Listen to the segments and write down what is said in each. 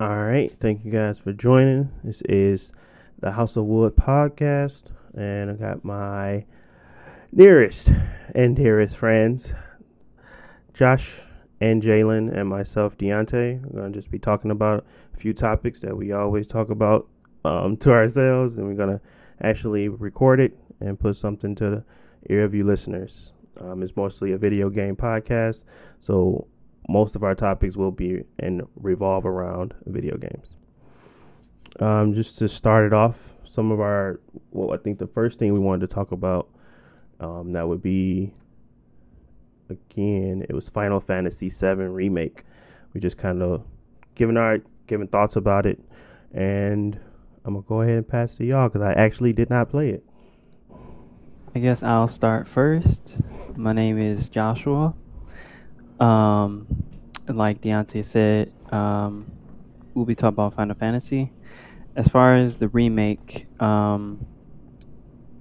All right. Thank you guys for joining. This is the House of Wolves podcast, and I got my nearest and dearest friends, Josh and Jalen, and myself, Diontae. We're going to just be talking about a few topics that we always talk about um, to ourselves, and we're going to actually record it and put something to the ear of you listeners. Um, it's mostly a video game podcast, so most of our topics will be and revolve around video games. Um, just to start it off, some of our well, I think the first thing we wanted to talk about um, that would be again, it was Final Fantasy VII remake. We just kind of giving our giving thoughts about it, and I'm gonna go ahead and pass to y'all because I actually did not play it. I guess I'll start first. My name is Joshua. Um, like Diontae said, um, we'll be talking about Final Fantasy. As far as the remake, um,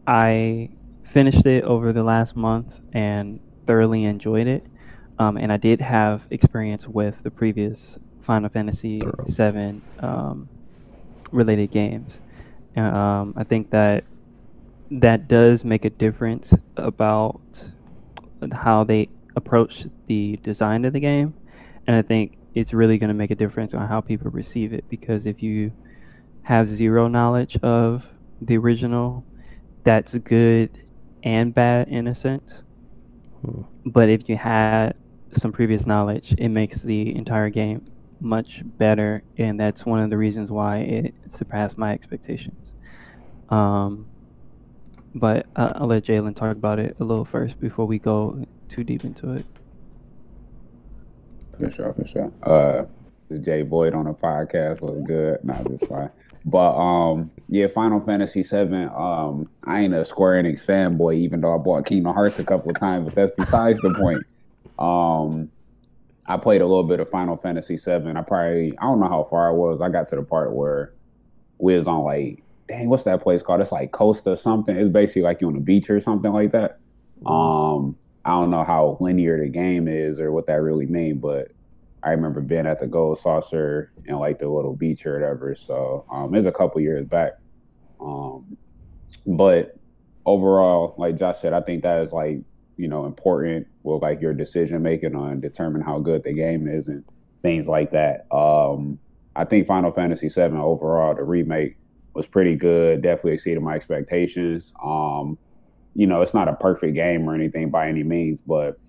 I finished it over the last month and thoroughly enjoyed it. Um, and I did have experience with the previous Final Fantasy VII um, related games. Um, I think that that does make a difference about how they approach the design of the game, and I think it's really going to make a difference on how people receive it. Because if you have zero knowledge of the original, that's good and bad in a sense. Hmm. But if you had some previous knowledge, it makes the entire game much better, and that's one of the reasons why it surpassed my expectations. Um, but uh, I'll let Jalen talk about it a little first before we go too deep into it. For sure, for sure. Uh, the Jay Boyd on the podcast was good. Not just fine. But um, yeah, Final Fantasy VII. Um, I ain't a Square Enix fanboy, even though I bought Kingdom Hearts a couple of times. But that's besides the point. Um, I played a little bit of Final Fantasy VII. I probably I don't know how far I was. I got to the part where we was on like, dang, what's that place called? It's like Costa something. It's basically like you on the beach or something like that. Um, I don't know how linear the game is or what that really means, but I remember being at the Gold Saucer and like the little beach or whatever. So um, it's a couple years back. Um, but overall, like Josh said, I think that is like you know important with like your decision making on determine how good the game is and things like that. Um, I think Final Fantasy VII overall, the remake was pretty good. Definitely exceeded my expectations. Um, you know, it's not a perfect game or anything by any means, but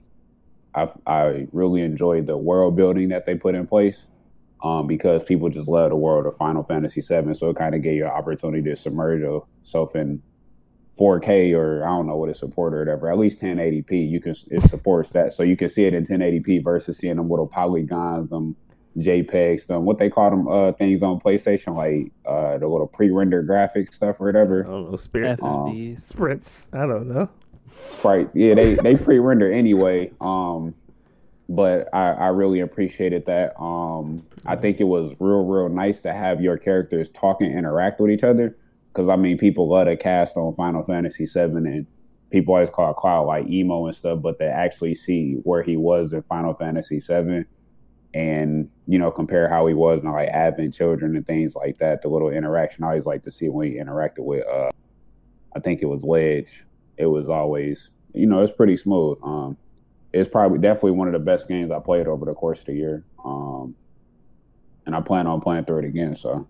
I I really enjoyed the world building that they put in place. Um, because people just love the world of Final Fantasy VII, so it kind of gave you an opportunity to submerge yourself in 4K or I don't know what it supports or whatever. At least 1080p, you can it supports that, so you can see it in 1080p versus seeing them little polygons, them JPEGs, them what they call them uh, things on PlayStation, like uh, the little pre-rendered graphics stuff or whatever. I don't know, spirits, um, sprints. I don't know. Right? Yeah, they they pre-render anyway. Um, but I, I really appreciated that. Um, I think it was real, real nice to have your characters talk and interact with each other. Because I mean, people love to cast on Final Fantasy VII, and people always call Cloud like emo and stuff, but they actually see where he was in Final Fantasy VII and you know compare how he was in like Advent Children and things like that. The little interaction I always like to see when he interacted with. Uh, I think it was Wedge. It was always you know it's pretty smooth. Um, it's probably definitely one of the best games I played over the course of the year. Um, and I plan on playing through it again. So.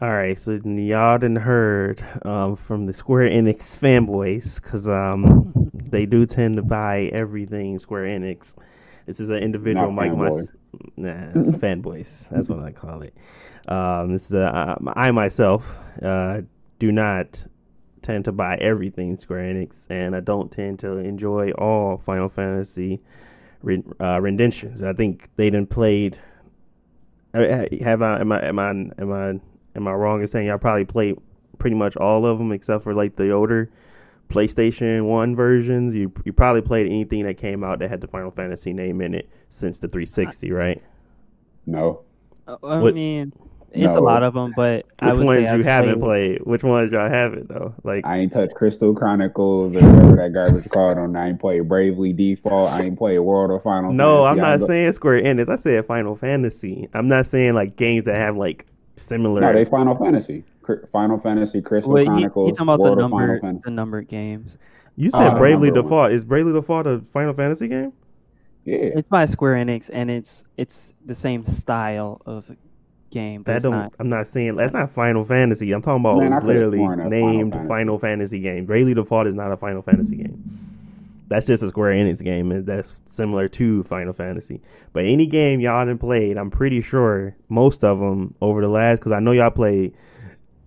All right, so y'all done heard um, from the Square Enix fanboys because um, they do tend to buy everything Square Enix. This is an individual Not Mike Mus- Nah, it's fanboys. That's what I call it. Um, this is a, uh, I myself uh, do not tend to buy everything Square Enix, and I don't tend to enjoy all Final Fantasy uh, renditions. I think they didn't played. Have I am I am I am I am I wrong in saying y'all probably played pretty much all of them except for like the older PlayStation One versions, you you probably played anything that came out that had the Final Fantasy name in it since the 360, right? No. Uh, I what? mean, It's a lot of them, but I Which would ones say you I've haven't played- played? Which ones y'all haven't though? Like I ain't touched Crystal Chronicles or whatever that garbage called on. I ain't played Bravely Default. I ain't played World of Final no, Fantasy. I'm not go- saying Square Enix. I said Final Fantasy. I'm not saying like games that have like similar. No, they Final Fantasy. Final Fantasy, Crystal Wait, he, Chronicles, he talking about the World of Final number, Fantasy. the numbered games. you said Uh, Bravely number one. Default. Is Bravely Default a Final Fantasy game? Yeah. It's by Square Enix, and it's it's the same style of game. That don't. not. I'm not saying that's not Final Fantasy. I'm talking about Man, literally named Final Final Fantasy. Fantasy. game. Bravely Default is not a Final Fantasy game. That's just a Square Enix game, and that's similar to Final Fantasy. But any game y'all done played, I'm pretty sure most of them over the last, because I know y'all played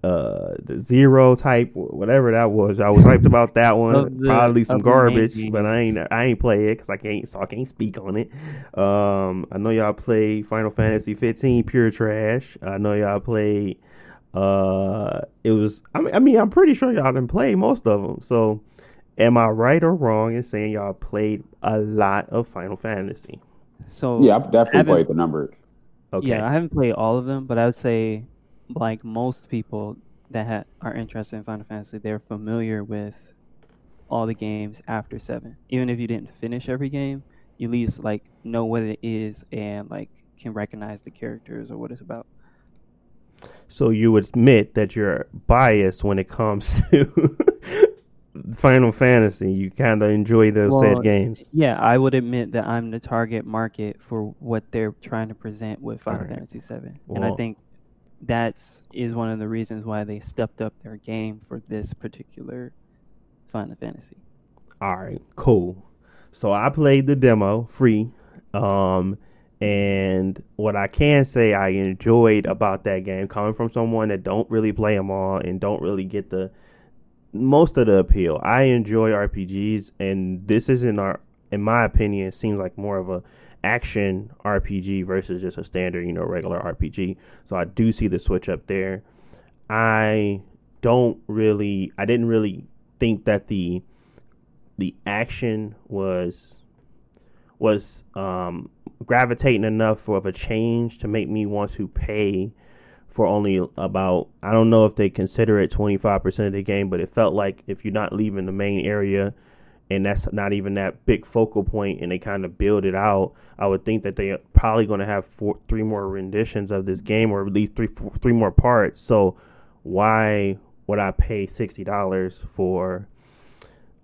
uh the zero type whatever that was. I was hyped about that one the- probably some of the main garbage but i ain't i ain't play it because i can't so i can't speak on it. Um i know y'all played final fantasy 15 pure trash. I know y'all played uh it was i mean, I mean i'm pretty sure y'all didn't play most of them so am i right or wrong in saying y'all played a lot of final fantasy So Yeah, I've definitely haven't- played the number. okay Yeah, I haven't played all of them, but I would say, like most people that ha- are interested in Final Fantasy, they're familiar with all the games after seven. Even if you didn't finish every game, you at least like know what it is and like can recognize the characters or what it's about. So you admit that you're biased when it comes to Final Fantasy. You kind of enjoy those Well, said games. Yeah, I would admit that I'm the target market for what they're trying to present with Final Alright. Fantasy VII, and I think that's is one of the reasons why they stepped up their game for this particular Final Fantasy. All right, cool. So I played the demo free. Um, and what I can say I enjoyed about that game, coming from someone that don't really play them all and don't really get the most of the appeal. I enjoy RPGs, and this isn't our, in my opinion, seems like more of a action RPG versus just a standard, you know, regular RPG. So I do see the switch up there. I don't really, I didn't really think that the the action was was um, gravitating enough of a change to make me want to pay for only about I don't know if they consider it 25% of the game, but it felt like if you're not leaving the main area and that's not even that big focal point and they kind of build it out, I would think that they're probably going to have four, three more renditions of this game or at least three four, three more parts. So why would I pay $60 for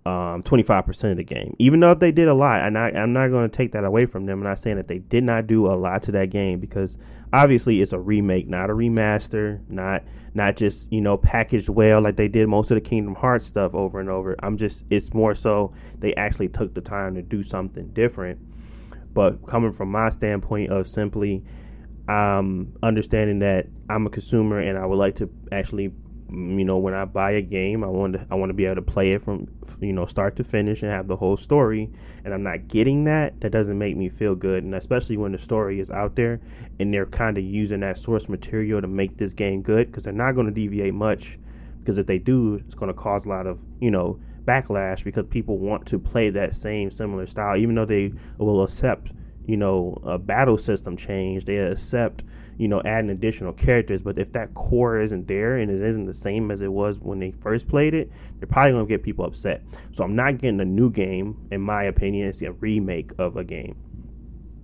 um, 25% of the game. Even though if they did a lot, and I, I'm not going to take that away from them. I'm not saying that they did not do a lot to that game because obviously it's a remake, not a remaster, not not just you know packaged well like they did most of the Kingdom Hearts stuff over and over. I'm just it's more so they actually took the time to do something different. But coming from my standpoint of simply um, understanding that I'm a consumer and I would like to actually you know when I buy a game I want to I want to be able to play it from you know start to finish and have the whole story and I'm not getting that that doesn't make me feel good. And especially when the story is out there and they're kind of using that source material to make this game good because they're not going to deviate much because if they do it's going to cause a lot of you know backlash because people want to play that same similar style. Even though they will accept you know a battle system change they accept you know adding additional characters but if that core isn't there and it isn't the same as it was when they first played it they're probably going to get people upset. So i'm not getting a new game in my opinion it's a remake of a game.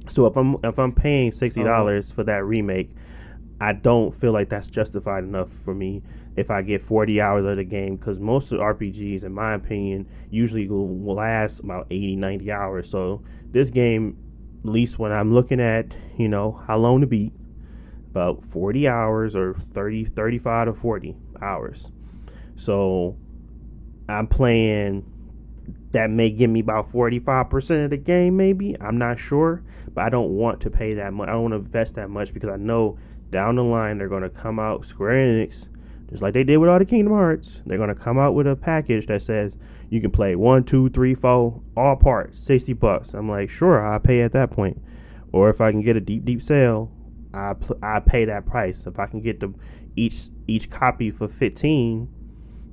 So if i'm if i'm paying $60 uh-huh. dollars for that remake I don't feel like that's justified enough for me if I get 40 hours of the game because most of the RPGs, in my opinion, usually will will last about 80, 90 hours. So this game, at least when I'm looking at, you know, how long to beat, about 40 hours or 30, 35 to 40 hours. So I'm playing that may give me about 45% of the game maybe i'm not sure but i don't want to pay that much i don't want to invest that much because i know down the line they're going to come out square enix just like they did with all the kingdom hearts they're going to come out with a package that says you can play one two three four all parts 60 bucks i'm like sure i'll pay at that point or if i can get a deep deep sale i pl- i pay that price if i can get the each each copy for 15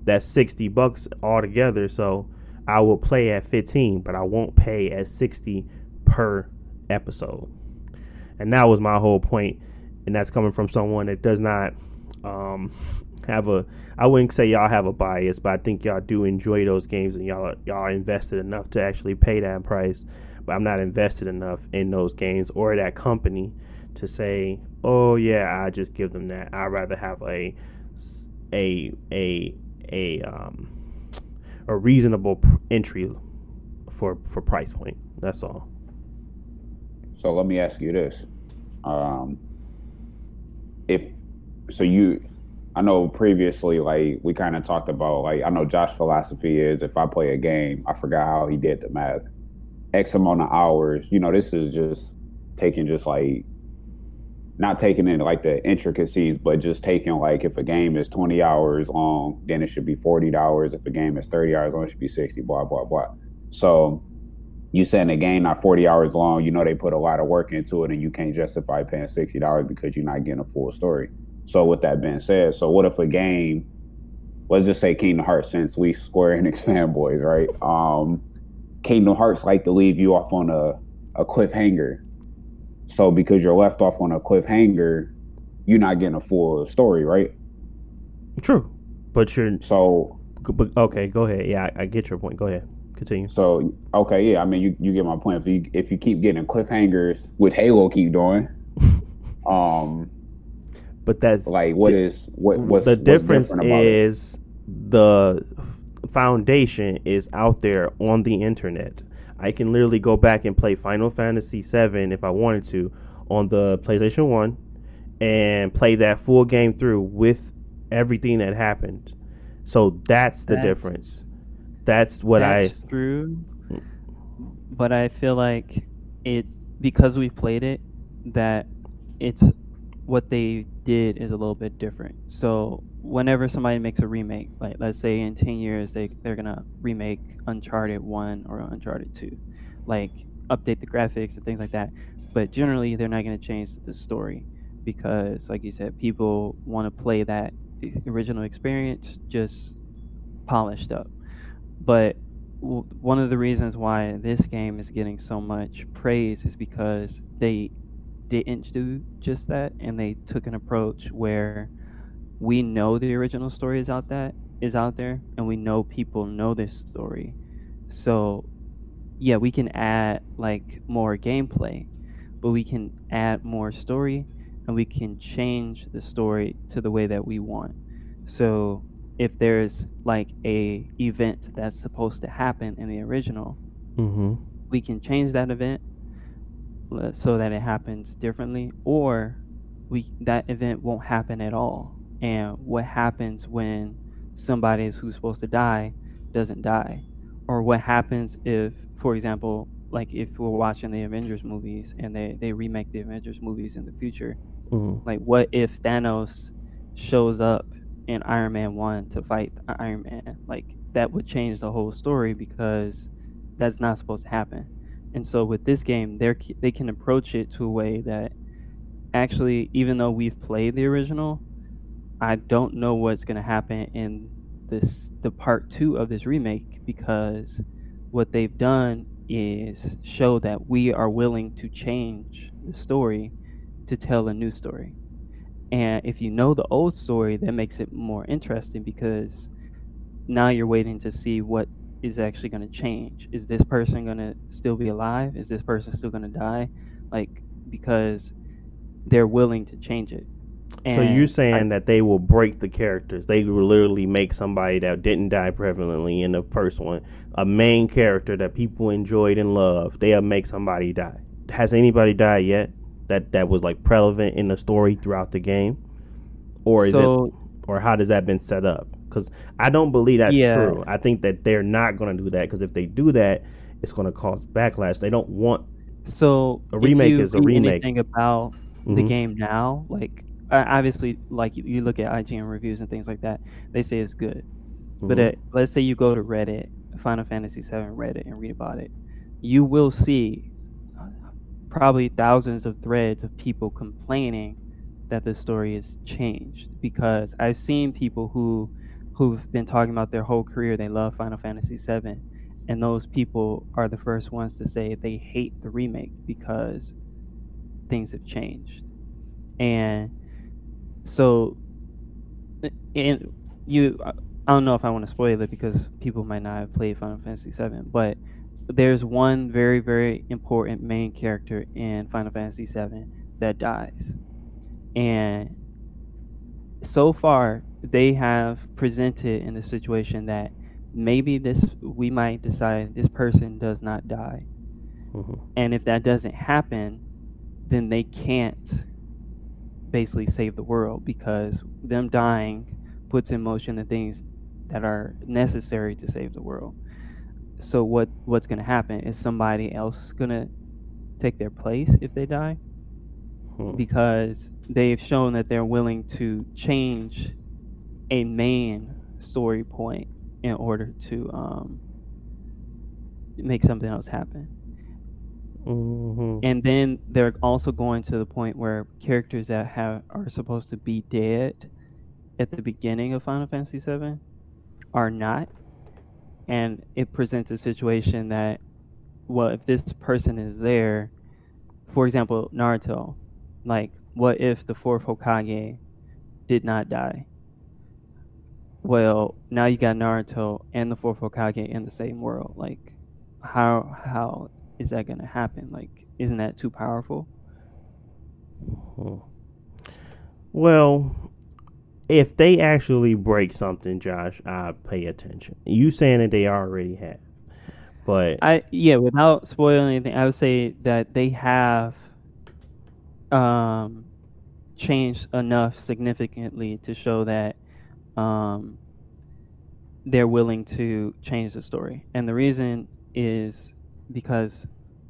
that's 60 bucks altogether so I will play at 15, but I won't pay at 60 per episode. And that was my whole point. and that's coming from someone that does not um, have a. I wouldn't say y'all have a bias, but I think y'all do enjoy those games, and y'all y'all are invested enough to actually pay that price. But I'm not invested enough in those games or that company to say, oh yeah, I just give them that. I'd rather have a a a a um a reasonable entry for for price point. That's all. So let me ask you this: um, if so, you, I know previously, like we kind of talked about, like I know Josh's philosophy is if I play a game, I forgot how he did the math, X amount of hours. You know, this is just taking just like not taking in like the intricacies, but just taking like if a game is 20 hours long, then it should be $40. If a game is 30 hours long, it should be 60, blah, blah, blah. So you saying a game not 40 hours long, you know they put a lot of work into it and you can't justify paying $60 because you're not getting a full story. So with that being said, so what if a game, let's just say Kingdom Hearts since we Square Enix fanboys, right? Um, Kingdom Hearts like to leave you off on a, a cliffhanger so because you're left off on a cliffhanger, you're not getting a full story, right? True, but you're so. But, okay, go ahead. Yeah, I, I, get your point. Go ahead. Continue. So okay, yeah. I mean, you, you get my point. If you if you keep getting cliffhangers, which Halo keep doing, um, but that's like what is what what's the difference what's is it? the foundation is out there on the internet. I can literally go back and play Final Fantasy VII if I wanted to on the PlayStation 1 and play that full game through with everything that happened. So that's the that's, difference. That's what that's I true. Mm. But I feel like it because we played it that it's what they did is a little bit different. So whenever somebody makes a remake, like let's say in 10 years they they're to remake Uncharted 1 or Uncharted 2, like update the graphics and things like that. But generally they're not to change the story because like you said people want to play that original experience just polished up. But one of the reasons why this game is getting so much praise is because they didn't do just that, and they took an approach where we know the original story is out that is out there, and we know people know this story. So, yeah, we can add like more gameplay, but we can add more story, and we can change the story to the way that we want. So, if there's like a event that's supposed to happen in the original, mm-hmm. we can change that event so that it happens differently or we that event won't happen at all. And what happens when somebody who's supposed to die doesn't die? Or what happens if for example like if we're watching the avengers movies and they, they remake the avengers movies in the future mm-hmm. like what if thanos shows up in iron man 1 to fight iron man? Like that would change the whole story because that's not supposed to happen and so with this game, they they can approach it to a way that actually, even though we've played the original, I don't know what's going to happen in this the part two of this remake because what they've done is show that we are willing to change the story to tell a new story. And if you know the old story, that makes it more interesting because now you're waiting to see what is actually going to change. Is this person going to still be alive? Is this person still going to die? Like because they're willing to change it. And so you're saying I, that they will break the characters? They will literally make somebody that didn't die prevalently in the first one, a main character that people enjoyed and loved. They'll make somebody die. Has anybody died yet? That that was like prevalent in the story throughout the game, or is so, it, or how does that been set up? Because I don't believe that's yeah. true. I think that they're not going to do that because if they do that, it's going to cause backlash. They don't want. So a remake is a remake. Anything about mm-hmm. the game now, like obviously, like you, look at IGN reviews and things like that, they say it's good. Mm-hmm. But it, let's say you go to Reddit, Final Fantasy VII Reddit, and read about it, you will see probably thousands of threads of people complaining that the story is changed because I've seen people who who've been talking about their whole career they love Final Fantasy VII, and those people are the first ones to say they hate the remake because things have changed. and so and you I don't know if I want to spoil it because people might not have played Final Fantasy VII, but there's one very very important main character in Final Fantasy VII that dies, and so far they have presented in the situation that maybe this we might decide this person does not die, mm-hmm. and if that doesn't happen, then they can't basically save the world because them dying puts in motion the things that are necessary to save the world. So what what's going to happen is somebody else going to take their place if they die hmm. because they've shown that they're willing to change a main story point in order to um, make something else happen. Mm-hmm. And then they're also going to the point where characters that have are supposed to be dead at the beginning of Final Fantasy VII are not, and it presents a situation that, well, if this person is there, for example, Naruto, like, what if the fourth Hokage did not die? Well, now you got Naruto and the fourth Hokage in the same world. Like, how how is that gonna happen? Like, isn't that too powerful? Hmm. Well, if they actually break something, Josh, I pay attention. You saying that they already have, but I yeah, without spoiling anything, I would say that they have um, changed enough significantly to show that um, they're willing to change the story, and the reason is because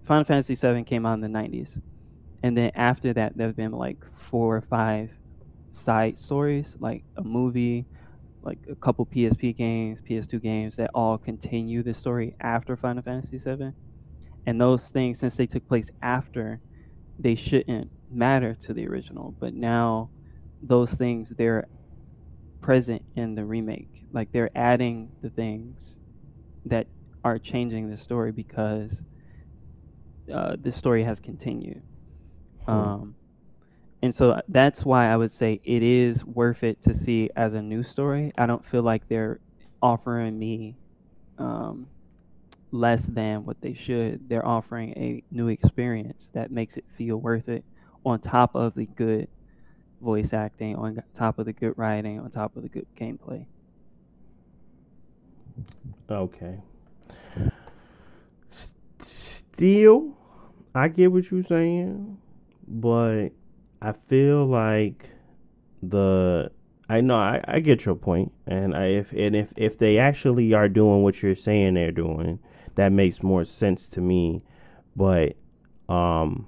Final Fantasy VII came out in the '90s, and then after that, there have been like four or five side stories, like a movie, like a couple PSP games, PS2 games that all continue the story after Final Fantasy VII. And those things, since they took place after, they shouldn't matter to the original. But now, those things they're present in the remake. Like they're adding the things that are changing the story because uh, the story has continued. Hmm. Um, and so that's why I would say it is worth it to see as a new story. I don't feel like they're offering me um, less than what they should. They're offering a new experience that makes it feel worth it on top of the good voice acting, on top of the good writing, on top of the good gameplay. Okay. Still, I get what you're saying, but I feel like the I know I, I get your point, and I, if and if if they actually are doing what you're saying they're doing, that makes more sense to me. But um,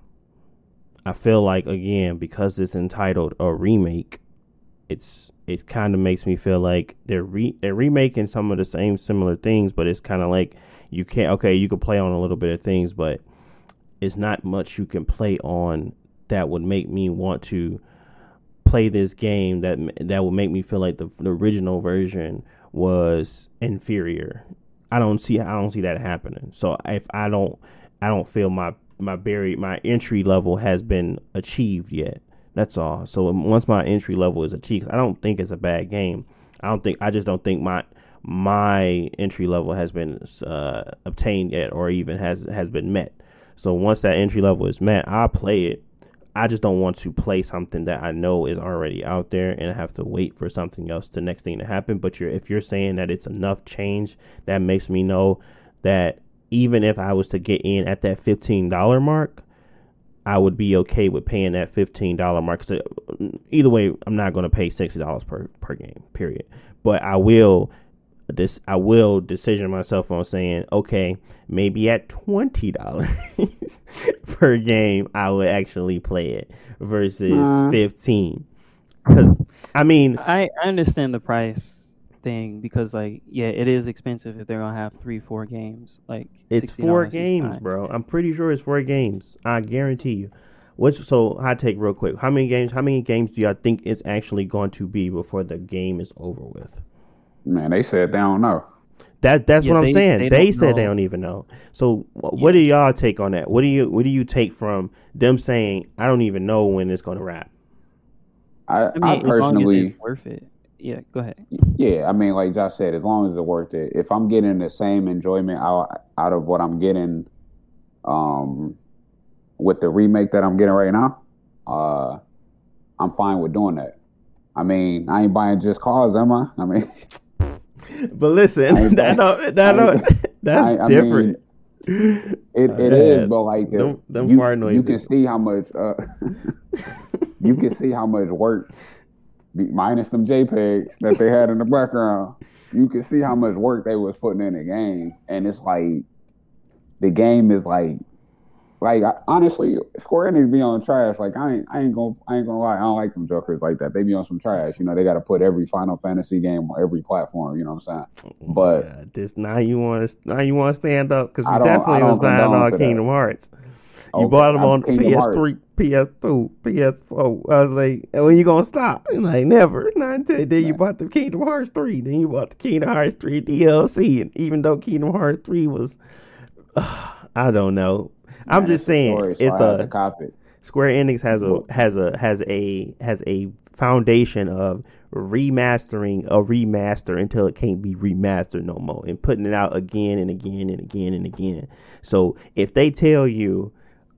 I feel like again because it's entitled a remake, it's it kind of makes me feel like they're re they're remaking some of the same similar things, but it's kind of like you can't okay you can play on a little bit of things, but it's not much you can play on that would make me want to play this game that that would make me feel like the, the original version was inferior. I don't see I don't see that happening. So if I don't I don't feel my my berry my entry level has been achieved yet. That's all. So once my entry level is achieved, I don't think it's a bad game. I don't think I just don't think my my entry level has been uh, obtained yet or even has has been met. So once that entry level is met, I'll play it I just don't want to play something that I know is already out there and have to wait for something else, the next thing to happen. But you're, if you're saying that it's enough change, that makes me know that even if I was to get in at that fifteen dollar mark, I would be okay with paying that fifteen dollar mark. Cause uh, either way, I'm not going to pay sixty dollars per per game. Period. But I will this I will decision myself on saying, okay, maybe at twenty dollars per game, I would actually play it versus uh, fifteen. Because I mean, I, I understand the price thing because like yeah, it is expensive if they're gonna have three four games. Like it's four games, bro. I'm pretty sure it's four games. I guarantee you. What's so hot take real quick? How many games? How many games do y'all think it's actually going to be before the game is over with? Man, they said they don't know. That that's yeah, what I'm they, saying. They, they said know. they don't even know. So what yeah. do y'all take on that? What do you what do you take from them saying I don't even know when it's going to wrap? I, I mean, I as long as personally, it's worth it. Yeah, go ahead. yeah, I mean, like Josh said, as long as it's worth it. If I'm getting the same enjoyment out out of what I'm getting, um, with the remake that I'm getting right now, uh, I'm fine with doing that. I mean, I ain't buying just cars, am I? I mean, But listen, I ain't- that no, that I no, ain't- that's I- I different. it, My it is, bad. but like Them- them you, fart you can see how much uh, you can see how much work be- minus them JPEGs that they had in the background. You can see how much work they was putting in the game, and it's like the game is like like I, honestly, Square Enix be on trash. Like I ain't I ain't gonna I ain't gonna lie, I don't like them jokers like that. They be on some trash. You know, they got to put every Final Fantasy game on every platform. You know what I'm saying? Oh but- Oh God, this now you want to now you want to stand up because you definitely was buying all. Kingdom Hearts. You Okay, bought them I'm on Kingdom PS3, PS2, PS4. I was like, when you gonna stop? And like, never. Not until then you bought the Kingdom Hearts 3. Then you bought the Kingdom Hearts 3 DLC. And even though Kingdom Hearts 3 was, I don't know. I'm Man, just saying, story, so it's I a cop it. Square Enix has a has a has a has a foundation of remastering a remaster until it can't be remastered no more and putting it out again and again and again and again. So if they tell you,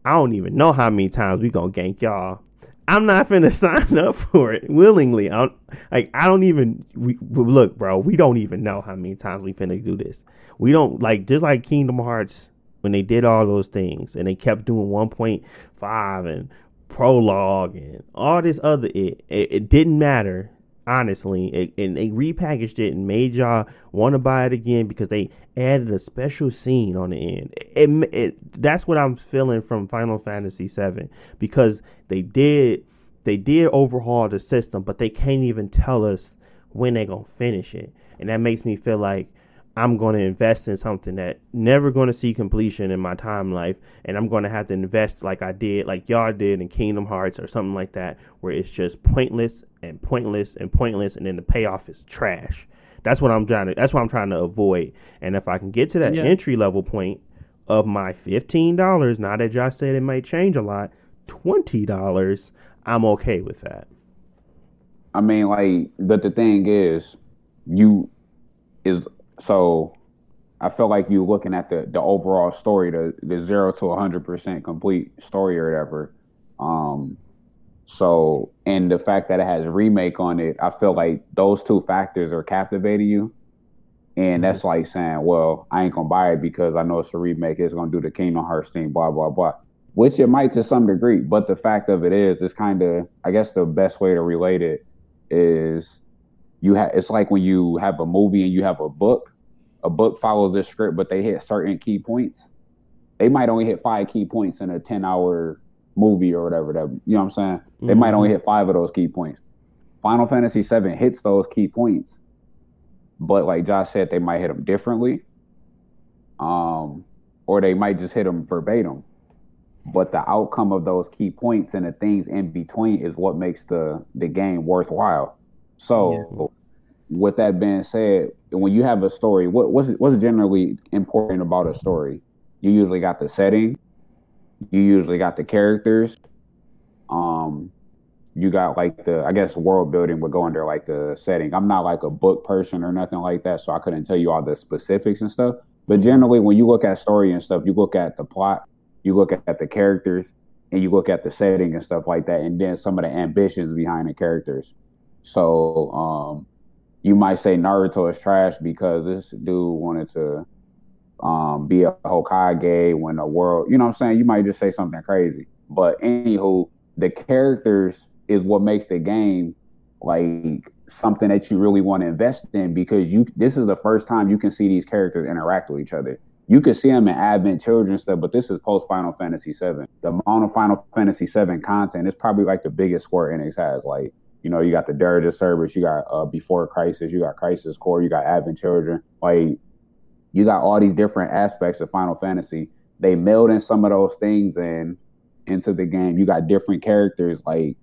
I don't even know how many times we gonna gank y'all. I'm not finna sign up for it willingly. I don't, like I don't even we, look, bro. We don't even know how many times we finna do this. We don't like just like Kingdom Hearts when they did all those things and they kept doing 1.5 and prologue and all this other it it, it didn't matter honestly and they repackaged it and made y'all want to buy it again because they added a special scene on the end. It, it- that's what i'm feeling from final fantasy 7 because they did they did overhaul the system but they can't even tell us when they're gonna finish it. And that makes me feel like I'm going to invest in something that never going to see completion in my time life, and I'm going to have to invest like I did, like y'all did in Kingdom Hearts or something like that, where it's just pointless and pointless and pointless, and then the payoff is trash. That's what I'm trying to. That's what I'm trying to avoid. And if I can get to that Yeah. entry level point of my fifteen dollars, now that y'all said it might change a lot, twenty dollars, I'm okay with that. I mean, like, but the thing is, you is so. I feel like you were looking at the the overall story, the the zero to a hundred percent complete story or whatever. Um, so and the fact that it has remake on it, I feel like those two factors are captivating you, and that's like saying, well, I ain't gonna buy it because I know it's a remake. It's gonna do the Kingdom Hearts thing, blah blah blah. Which it might to some degree, but the fact of it is, it's kind of, I guess, the best way to relate it is you have it's like when you have a movie and you have a book a book follows this script but they hit certain key points. They might only hit five key points in a 10 hour movie or whatever that you know what i'm saying? They might only hit five of those key points. Final fantasy 7 hits those key points but like josh said they might hit them differently um or they might just hit them verbatim. But the outcome of those key points and the things in between is what makes the the game worthwhile so, with that being said, when you have a story, what what's what's generally important about a story? You usually got the setting, you usually got the characters, um, you got like the I guess world building would go under like the setting. I'm not like a book person or nothing like that, so I couldn't tell you all the specifics and stuff. But generally, when you look at story and stuff, you look at the plot, you look at the characters, and you look at the setting and stuff like that, and then some of the ambitions behind the characters. So um, you might say Naruto is trash because this dude wanted to um, be a Hokage when the world, you know what I'm saying? You might just say something crazy. But anywho, the characters is what makes the game like something that you really want to invest in because you this is the first time you can see these characters interact with each other. You can see them in Advent Children stuff, but this is post Final Fantasy VII. The amount of Final Fantasy VII content is probably like the biggest Square Enix has. Like you know, you got the Dirge Cerberus, you got uh, Before Crisis, you got Crisis Core, you got Advent Children. Like, you got all these different aspects of Final Fantasy. They meld in some of those things and into the game. You got different characters. Like,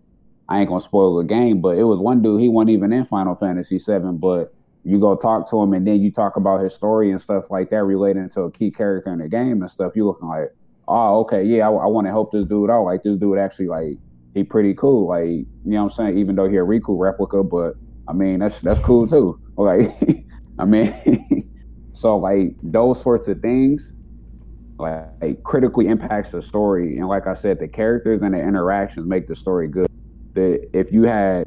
I ain't gonna spoil the game, but it was one dude. He wasn't even in Final Fantasy VII, but you go talk to him and then you talk about his story and stuff like that relating to a key character in the game and stuff. You looking like, oh, okay, yeah, I, I want to help this dude out. Like, this dude actually like he pretty cool. Like you know what I'm saying. Even though he a Riku replica, but I mean that's that's cool too. Like I mean, so like those sorts of things like, critically impacts the story. And like I said, the characters and the interactions make the story good. That if you had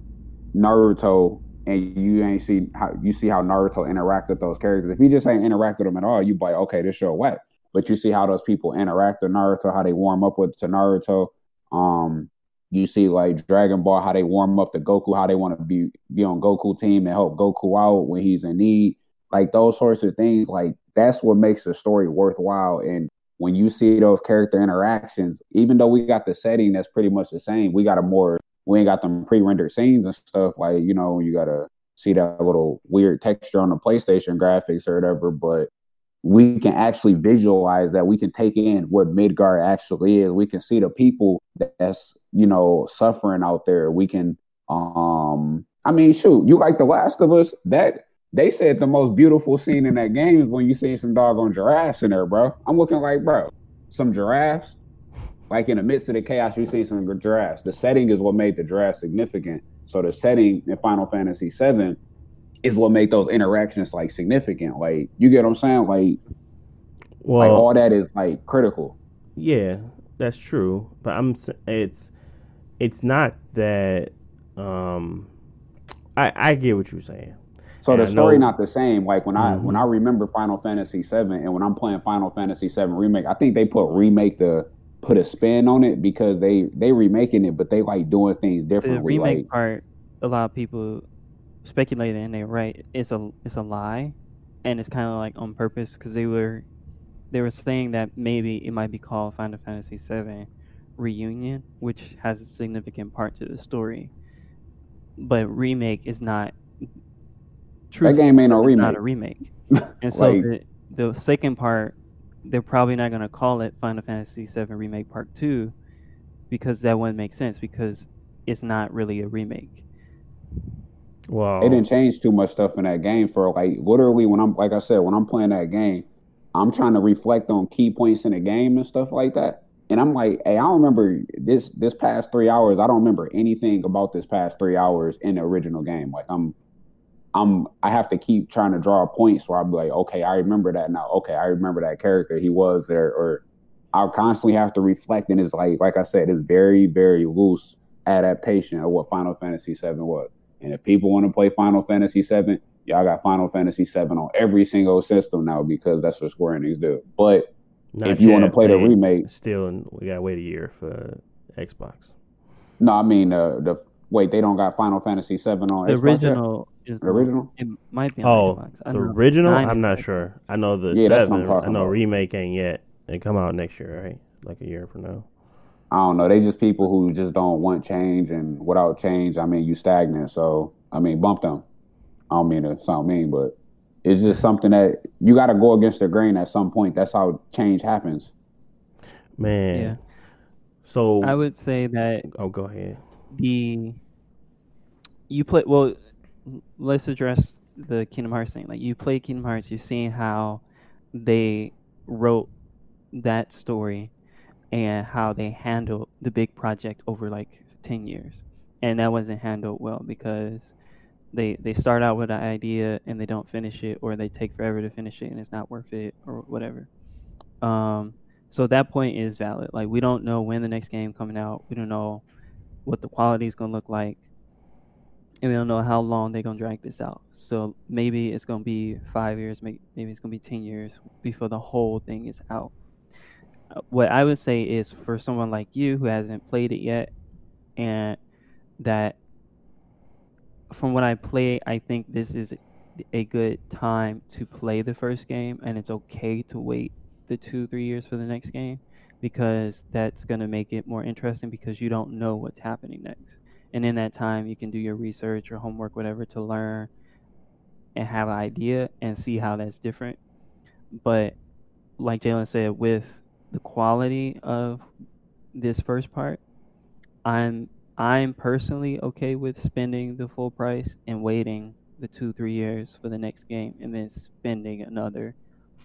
Naruto and you ain't see how you see how Naruto interact with those characters. If you just ain't interact with them at all, you be like, okay, this show whack. But you see how those people interact with Naruto, how they warm up with to Naruto. Um, you see like Dragon Ball, how they warm up to Goku, how they want to be be on Goku team and help Goku out when he's in need. Like those sorts of things, like that's what makes the story worthwhile. And when you see those character interactions, even though we got the setting that's pretty much the same, we got a more we ain't got them pre-rendered scenes and stuff like you know you gotta see that little weird texture on the PlayStation graphics or whatever, but we can actually visualize that we can take in what Midgard actually is. We can see the people that's, you know, suffering out there. We can um I mean shoot, you like The Last of Us, that they said the most beautiful scene in that game is when you see some doggone giraffes in there, bro. I'm looking like, bro, some giraffes. Like in the midst of the chaos, you see some giraffes. The setting is what made the giraffes significant. So the setting in Final Fantasy VII is what made those interactions like significant. Like you get what I'm saying? Like, well, like all that is like critical. Yeah, that's true. But I'm it's it's not that. um I I get what you're saying. So and the story not the same. Like when mm-hmm. I when I remember Final Fantasy VII, and when I'm playing Final Fantasy VII remake, I think they put remake the put a spin on it because they they remaking it, but they like doing things differently. The remake like, part, a lot of people speculated, and they're right. It's a it's a lie, and it's kind of like on purpose because they were they were saying that maybe it might be called Final Fantasy VII Reunion, which has a significant part to the story. But remake is not Truth, that game ain't no remake. Not a remake. And so like, the, the second part, they're probably not gonna call it Final Fantasy VII Remake Part Two, because that wouldn't make sense because it's not really a remake. Wow. They didn't change too much stuff in that game for like literally when I'm like I said when I'm playing that game, I'm trying to reflect on key points in the game and stuff like that. And I'm like, hey, I don't remember this this past three hours. I don't remember anything about this past three hours in the original game. Like I'm I'm I have to keep trying to draw points where I'm like, okay, I remember that now. Okay, I remember that character. He was there, or I'll constantly have to reflect. And it's like, like I said, it's very, very loose adaptation of what Final Fantasy VII was. And if people want to play Final Fantasy VII, y'all got Final Fantasy VII on every single system now because that's what Square Enix do. But Not if you want to play the remake, still we gotta wait a year for Xbox. No, I mean uh, the wait, they don't got Final Fantasy VII on the Xbox original. Yet? Is the original? It might be. oh, the original. I'm not sure. I know the yeah, seven. I know about. remake ain't yet. They come out next year, right? Like a year from now. I don't know. They just people who just don't want change, and without change, I mean, you stagnant. So I mean, bump them. I don't mean to sound mean, but it's just something that you got to go against the grain at some point. That's how change happens. Man. Yeah. So I would say that. Oh, go ahead. The you play well let's address the Kingdom Hearts thing. Like you play Kingdom Hearts, you've seen how they wrote that story and how they handled the big project over like 10 years. And that wasn't handled well because they they start out with an idea and they don't finish it or they take forever to finish it and it's not worth it or whatever. Um so that point is valid. Like we don't know when the next game coming out. We don't know what the quality is going to look like and we don't know how long they're gonna drag this out. So maybe it's gonna be five years, maybe it's gonna be ten years before the whole thing is out. Uh, what I would say is for someone like you who hasn't played it yet, and that from what I play, I think this is a good time to play the first game, and it's okay to wait the two three years for the next game because that's gonna make it more interesting because you don't know what's happening next. And in that time you can do your research or homework whatever to learn and have an idea and see how that's different. But like jalen said with the quality of this first part i'm i'm personally okay with spending the full price and waiting the two three years for the next game and then spending another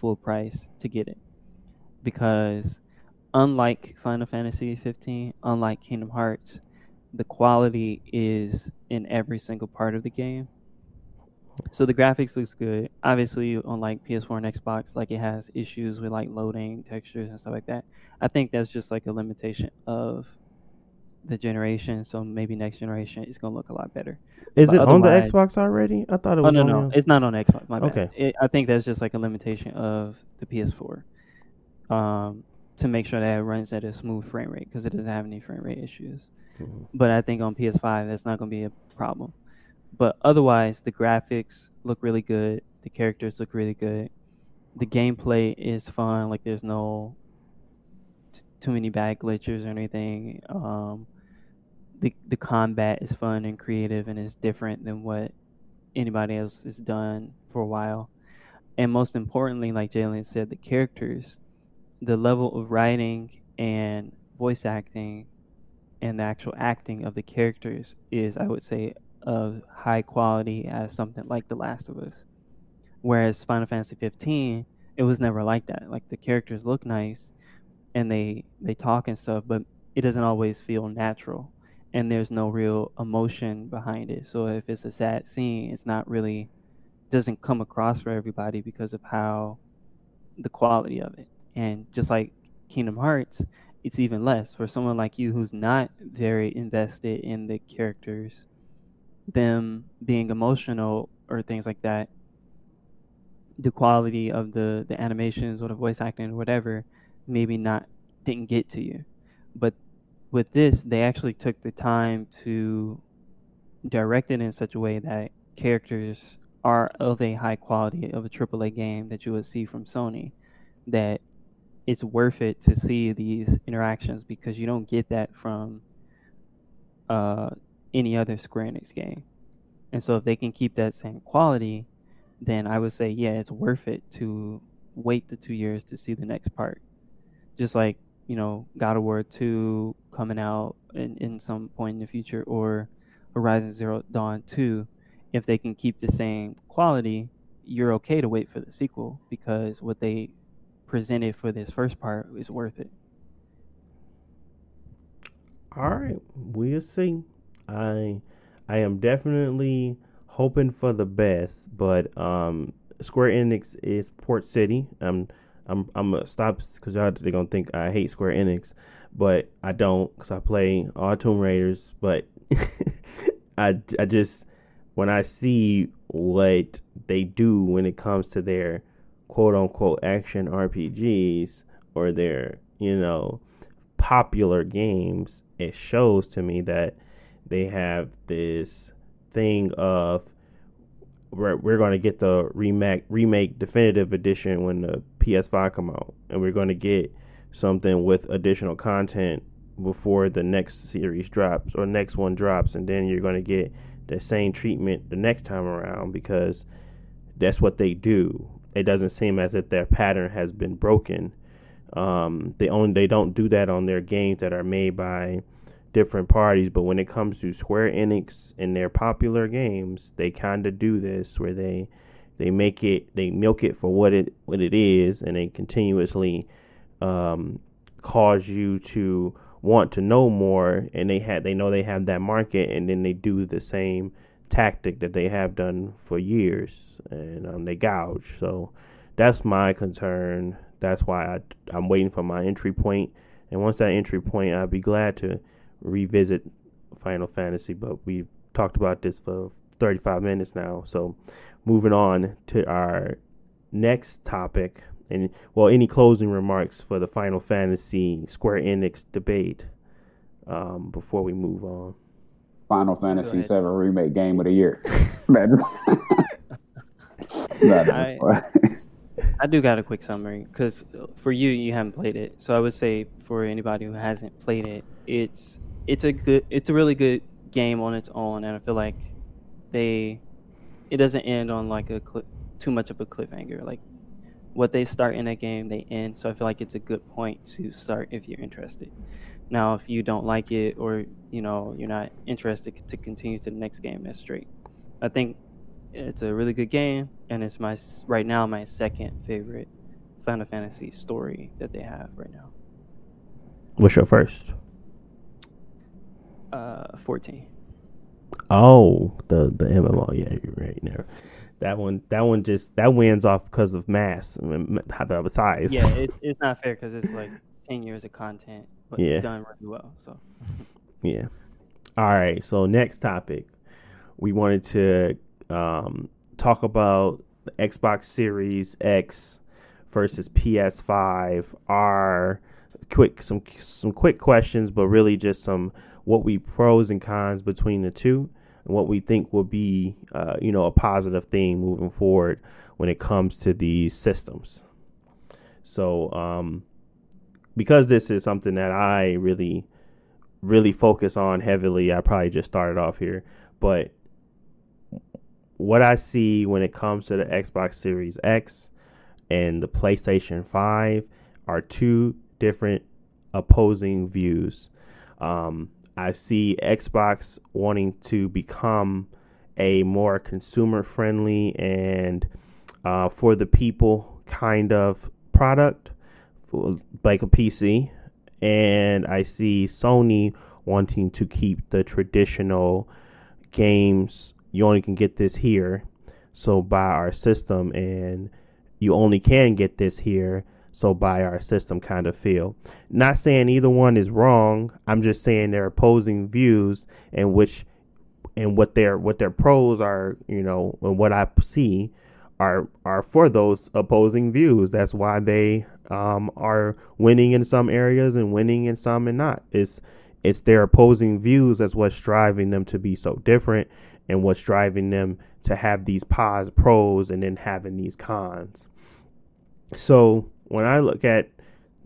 full price to get it because unlike final fantasy 15 unlike kingdom hearts the quality is in every single part of the game. So the graphics looks good. Obviously, on like PS4 and Xbox, like it has issues with like loading textures and stuff like that. I think that's just like a limitation of the generation. So maybe next generation is gonna look a lot better. Is But it on the Xbox already? I thought it Oh was no on no, the- it's not on Xbox. My bad. Okay. It, I think that's just like a limitation of the PS4, um, to make sure that it runs at a smooth frame rate because it doesn't have any frame rate issues. Mhm. But I think on PS5 that's not gonna be a problem. But otherwise, the graphics look really good. The characters look really good. The gameplay is fun. Like there's no t- too many bad glitches or anything. Um, the the combat is fun and creative and is different than what anybody else has done for a while. And most importantly, like Jalen said, the characters, the level of writing and voice acting and the actual acting of the characters is, I would say, of high quality as something like The Last of Us. Whereas Final Fantasy 15, it was never like that. Like the characters look nice and they they talk and stuff, but it doesn't always feel natural and there's no real emotion behind it. So if it's a sad scene, it's not really doesn't come across for everybody because of how the quality of it. And just like Kingdom Hearts, it's even less for someone like you who's not very invested in the characters, them being emotional or things like that. The quality of the the animations or the voice acting or whatever maybe not didn't get to you. But with this, they actually took the time to direct it in such a way that characters are of a high quality of a AAA game that you would see from Sony. That it's worth it to see these interactions because you don't get that from uh, any other Square Enix game. And so if they can keep that same quality, then I would say yeah, it's worth it to wait the two years to see the next part. Just like you know God of War two coming out in, in some point in the future or Horizon Zero Dawn two, if they can keep the same quality, you're okay to wait for the sequel because what they presented for this first part is worth it. All right, we'll see. I I am definitely hoping for the best, but um, Square Enix is Port City. I'm I'm I'm gonna stop because y'all they're gonna think I hate Square Enix, but I don't because I play all Tomb Raiders. But I I just when I see what they do when it comes to their quote unquote action RPGs or their you know popular games, it shows to me that they have this thing of we're, we're going to get the remake remake definitive edition when the PS5 come out and we're going to get something with additional content before the next series drops or next one drops and then you're going to get the same treatment the next time around because that's what they do. It doesn't seem as if their pattern has been broken. Um, they own they don't do that on their games that are made by different parties, but when it comes to Square Enix and their popular games, they kind of do this where they they make it they milk it for what it what it is, and they continuously um, cause you to want to know more, and they had they know they have that market, and then they do the same tactic that they have done for years, and um, they gouge. So that's my concern. That's why I, I'm waiting for my entry point, and once that entry point, I'd be glad to revisit Final Fantasy. But we've talked about this for 35 minutes now, so moving on to our next topic. And well, any closing remarks for the Final Fantasy Square Enix debate um, before we move on? Final Fantasy ahead. VII remake game of the year. Man. Nah, nah, I- I do got a quick summary because for you, you haven't played it. So I would say for anybody who hasn't played it, it's it's a good, it's a really good game on its own, and I feel like they, it doesn't end on like a cli too much of a cliffhanger. Like what they start in a game, they end. So I feel like it's a good point to start if you're interested. Now, if you don't like it or you know you're not interested to continue to the next game, that's straight. I think it's a really good game, and it's my right now my second favorite Final Fantasy story that they have right now. What's your first? Uh, 14. Oh, the the MMO. Yeah, you're right. There, that one. That one just that wins off because of mass, I mean, the size. Yeah, it, it's not fair because it's like 10 years of content, but Yeah. done really well. So Yeah. All right. So next topic, we wanted to um, talk about the Xbox Series X versus PS5. Are quick some some quick questions, but really just some what we pros and cons between the two, and what we think will be uh, you know a positive thing moving forward when it comes to these systems. So um, because this is something that I really really focus on heavily. I probably just started off here, but what I see when it comes to the Xbox Series X and the PlayStation 5 are two different opposing views. Um, I see Xbox wanting to become a more consumer friendly and uh, for the people kind of product, like a PC, and I see Sony wanting to keep the traditional games. You only can get this here, so buy our system, and you only can get this here, so buy our system kind of feel. Not saying either one is wrong. I'm just saying they're opposing views, and which and what their what their pros are, you know, and what I see are are for those opposing views. That's why they um, are winning in some areas and winning in some and not. It's it's their opposing views that's what's driving them to be so different and what's driving them to have these pos pros and then having these cons. So when I look at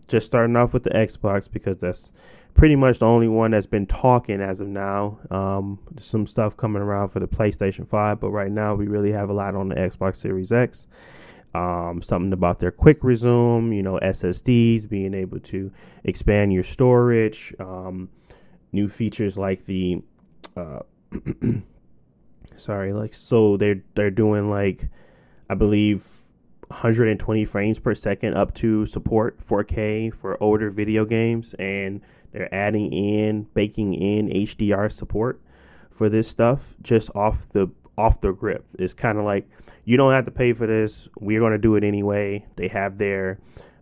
just starting off with the Xbox because that's pretty much the only one that's been talking as of now. Um, some stuff coming around for the PlayStation 5, but right now we really have a lot on the Xbox Series X. Um, something about their quick resume, you know, SSDs, being able to expand your storage, um, new features like the, uh, sorry, like so they're they're doing like, I believe, 120 frames per second up to support 4K for older video games, and they're adding in, baking in HDR support for this stuff just off the off the grip. It's kind of like you don't have to pay for this. We're going to do it anyway. They have their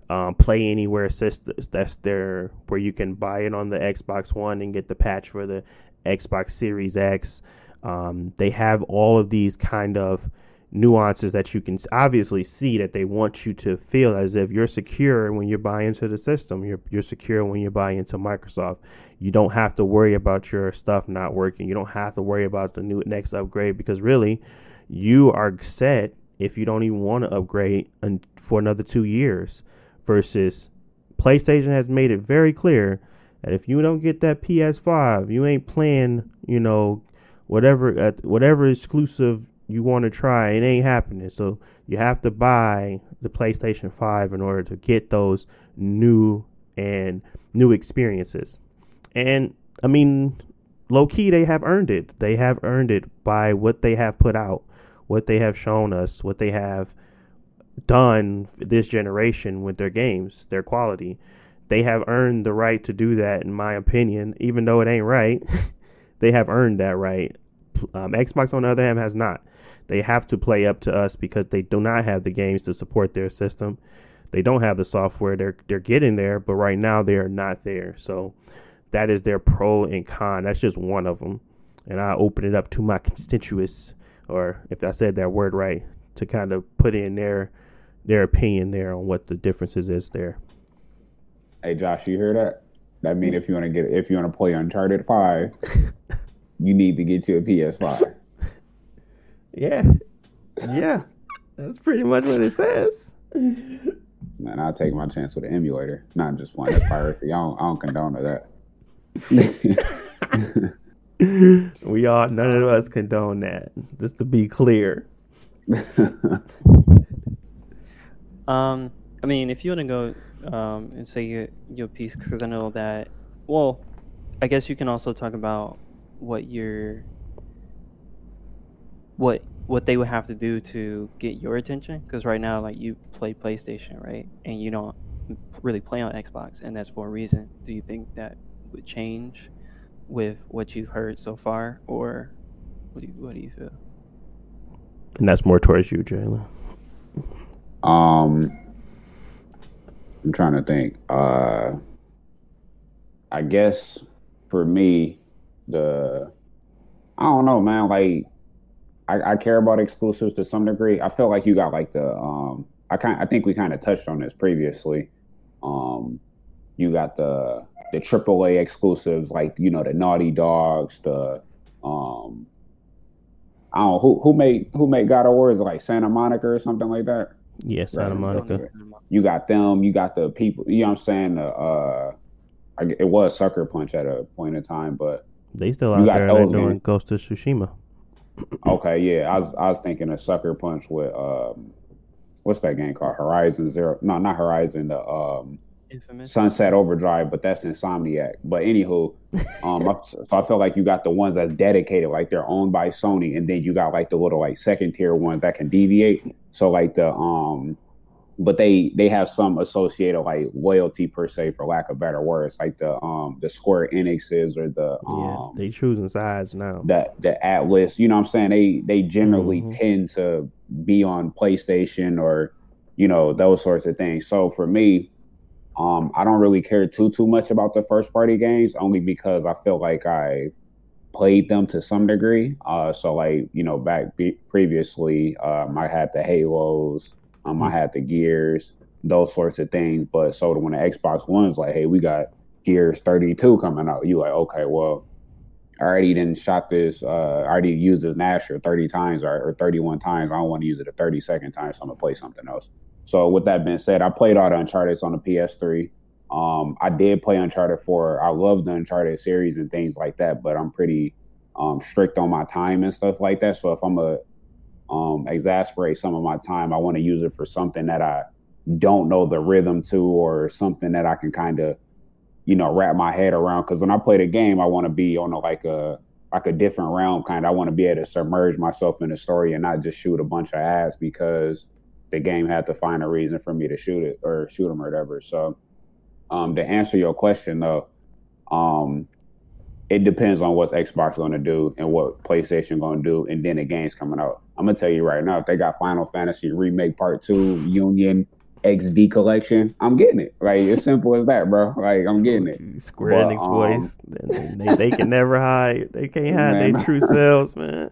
um, play anywhere systems. That's their where you can buy it on the Xbox One and get the patch for the Xbox Series X. Um, they have all of these kind of nuances that you can obviously see that they want you to feel as if you're secure when you're buying into the system. You're you're secure when you're buying into Microsoft. You don't have to worry about your stuff not working. You don't have to worry about the new next upgrade because really, you are set if you don't even want to upgrade for another two years. Versus, PlayStation has made it very clear that if you don't get that PS5, you ain't playing. You know, whatever uh, whatever exclusive you want to try, it ain't happening. So you have to buy the PlayStation 5 in order to get those new and new experiences. And I mean, low key, they have earned it. They have earned it by what they have put out, what they have shown us, what they have done this generation with their games, their quality. They have earned the right to do that, in my opinion, even though it ain't right. they have earned that right. Um, Xbox, on the other hand, has not. They have to play up to us because they do not have the games to support their system. They don't have the software. They're they're getting there, but right now they are not there. So that is their pro and con. That's just one of them. And I open it up to my constituents, or if I said that word right, to kind of put in their their opinion there on what the differences is there. Hey Josh, you hear that? That mean if you want to get if you want to play Uncharted Five, you need to get you a PS5. Yeah, yeah, that's pretty much what it says. Man, I'll take my chance with an emulator, not just one. That's piracy. I don't, I don't condone that. we all, none of us condone that. Just to be clear. Um, I mean, if you want to go um, and say your your piece, because I know that. Well, I guess you can also talk about what your what what they would have to do to get your attention. Because right now, like you play PlayStation, right, and you don't really play on Xbox, and that's for a reason. Do you think that would change with what you've heard so far, or what do you what do you feel? And that's more towards you, Jalen. Um, I'm trying to think. Uh, I guess for me, the I don't know, man. Like, I, I care about exclusives to some degree. I feel like you got like the um. I kind I think we kind of touched on this previously. Um, you got the the AAA exclusives, like you know the Naughty Dogs, the um. I don't know who who made who made God of War is it like Santa Monica or something like that. Yeah, Santa Right. Monica. You got them. You got the people. You know what I'm saying? The, uh, I, it was Sucker Punch at a point in time, but They still You out got there. They're those, doing man. Ghost of Tsushima. Okay, yeah. I was I was thinking of Sucker Punch with um, what's that game called? Horizon Zero? No, not Horizon. The um, Infamous. Sunset Overdrive, but that's Insomniac. But anywho, um, I- so I feel like you got the ones that's dedicated, like they're owned by Sony, and then you got like the little like second tier ones that can deviate. So like the um, but they they have some associated like loyalty per se, for lack of better words, like the um the Square Enixes or the Yeah, um they choosing sides now. the the Atlus. You know what I'm saying? They they generally Mhm. tend to be on PlayStation or you know those sorts of things. So for me, um, I don't really care too too much about the first party games, only because I feel like I played them to some degree. Uh, so like you know back be- previously, um, I had the Halos, um, I had the Gears, those sorts of things. But so when the Xbox One's like, hey, we got Gears 32 coming out, you like, okay, well, I already didn't shot this. Uh, I already used this Gnasher 30 times or, or 31 times. I don't want to use it a 32nd time, so I'm gonna play something else. So with that being said, I played all the Uncharted on the PS3. Um, I did play Uncharted 4. I love the Uncharted series and things like that, but I'm pretty um, strict on my time and stuff like that. So if I'm a um, exasperate some of my time, I want to use it for something that I don't know the rhythm to, or something that I can kind of, you know, wrap my head around. Because when I play the game, I want to be on a, like a like a different realm kind. I want to be able to submerge myself in the story and not just shoot a bunch of ass because the game had to find a reason for me to shoot it or shoot them or whatever. So, um, to answer your question though, um, it depends on what Xbox going to do and what PlayStation going to do, and then the game's coming out. I'm gonna tell you right now, if they got Final Fantasy Remake Part Two, Union XD Collection, I'm getting it. Like it's simple as that, bro. Like I'm getting it. Square But, Enix um, boys, they, they, they can never hide. They can't hide their true selves, man.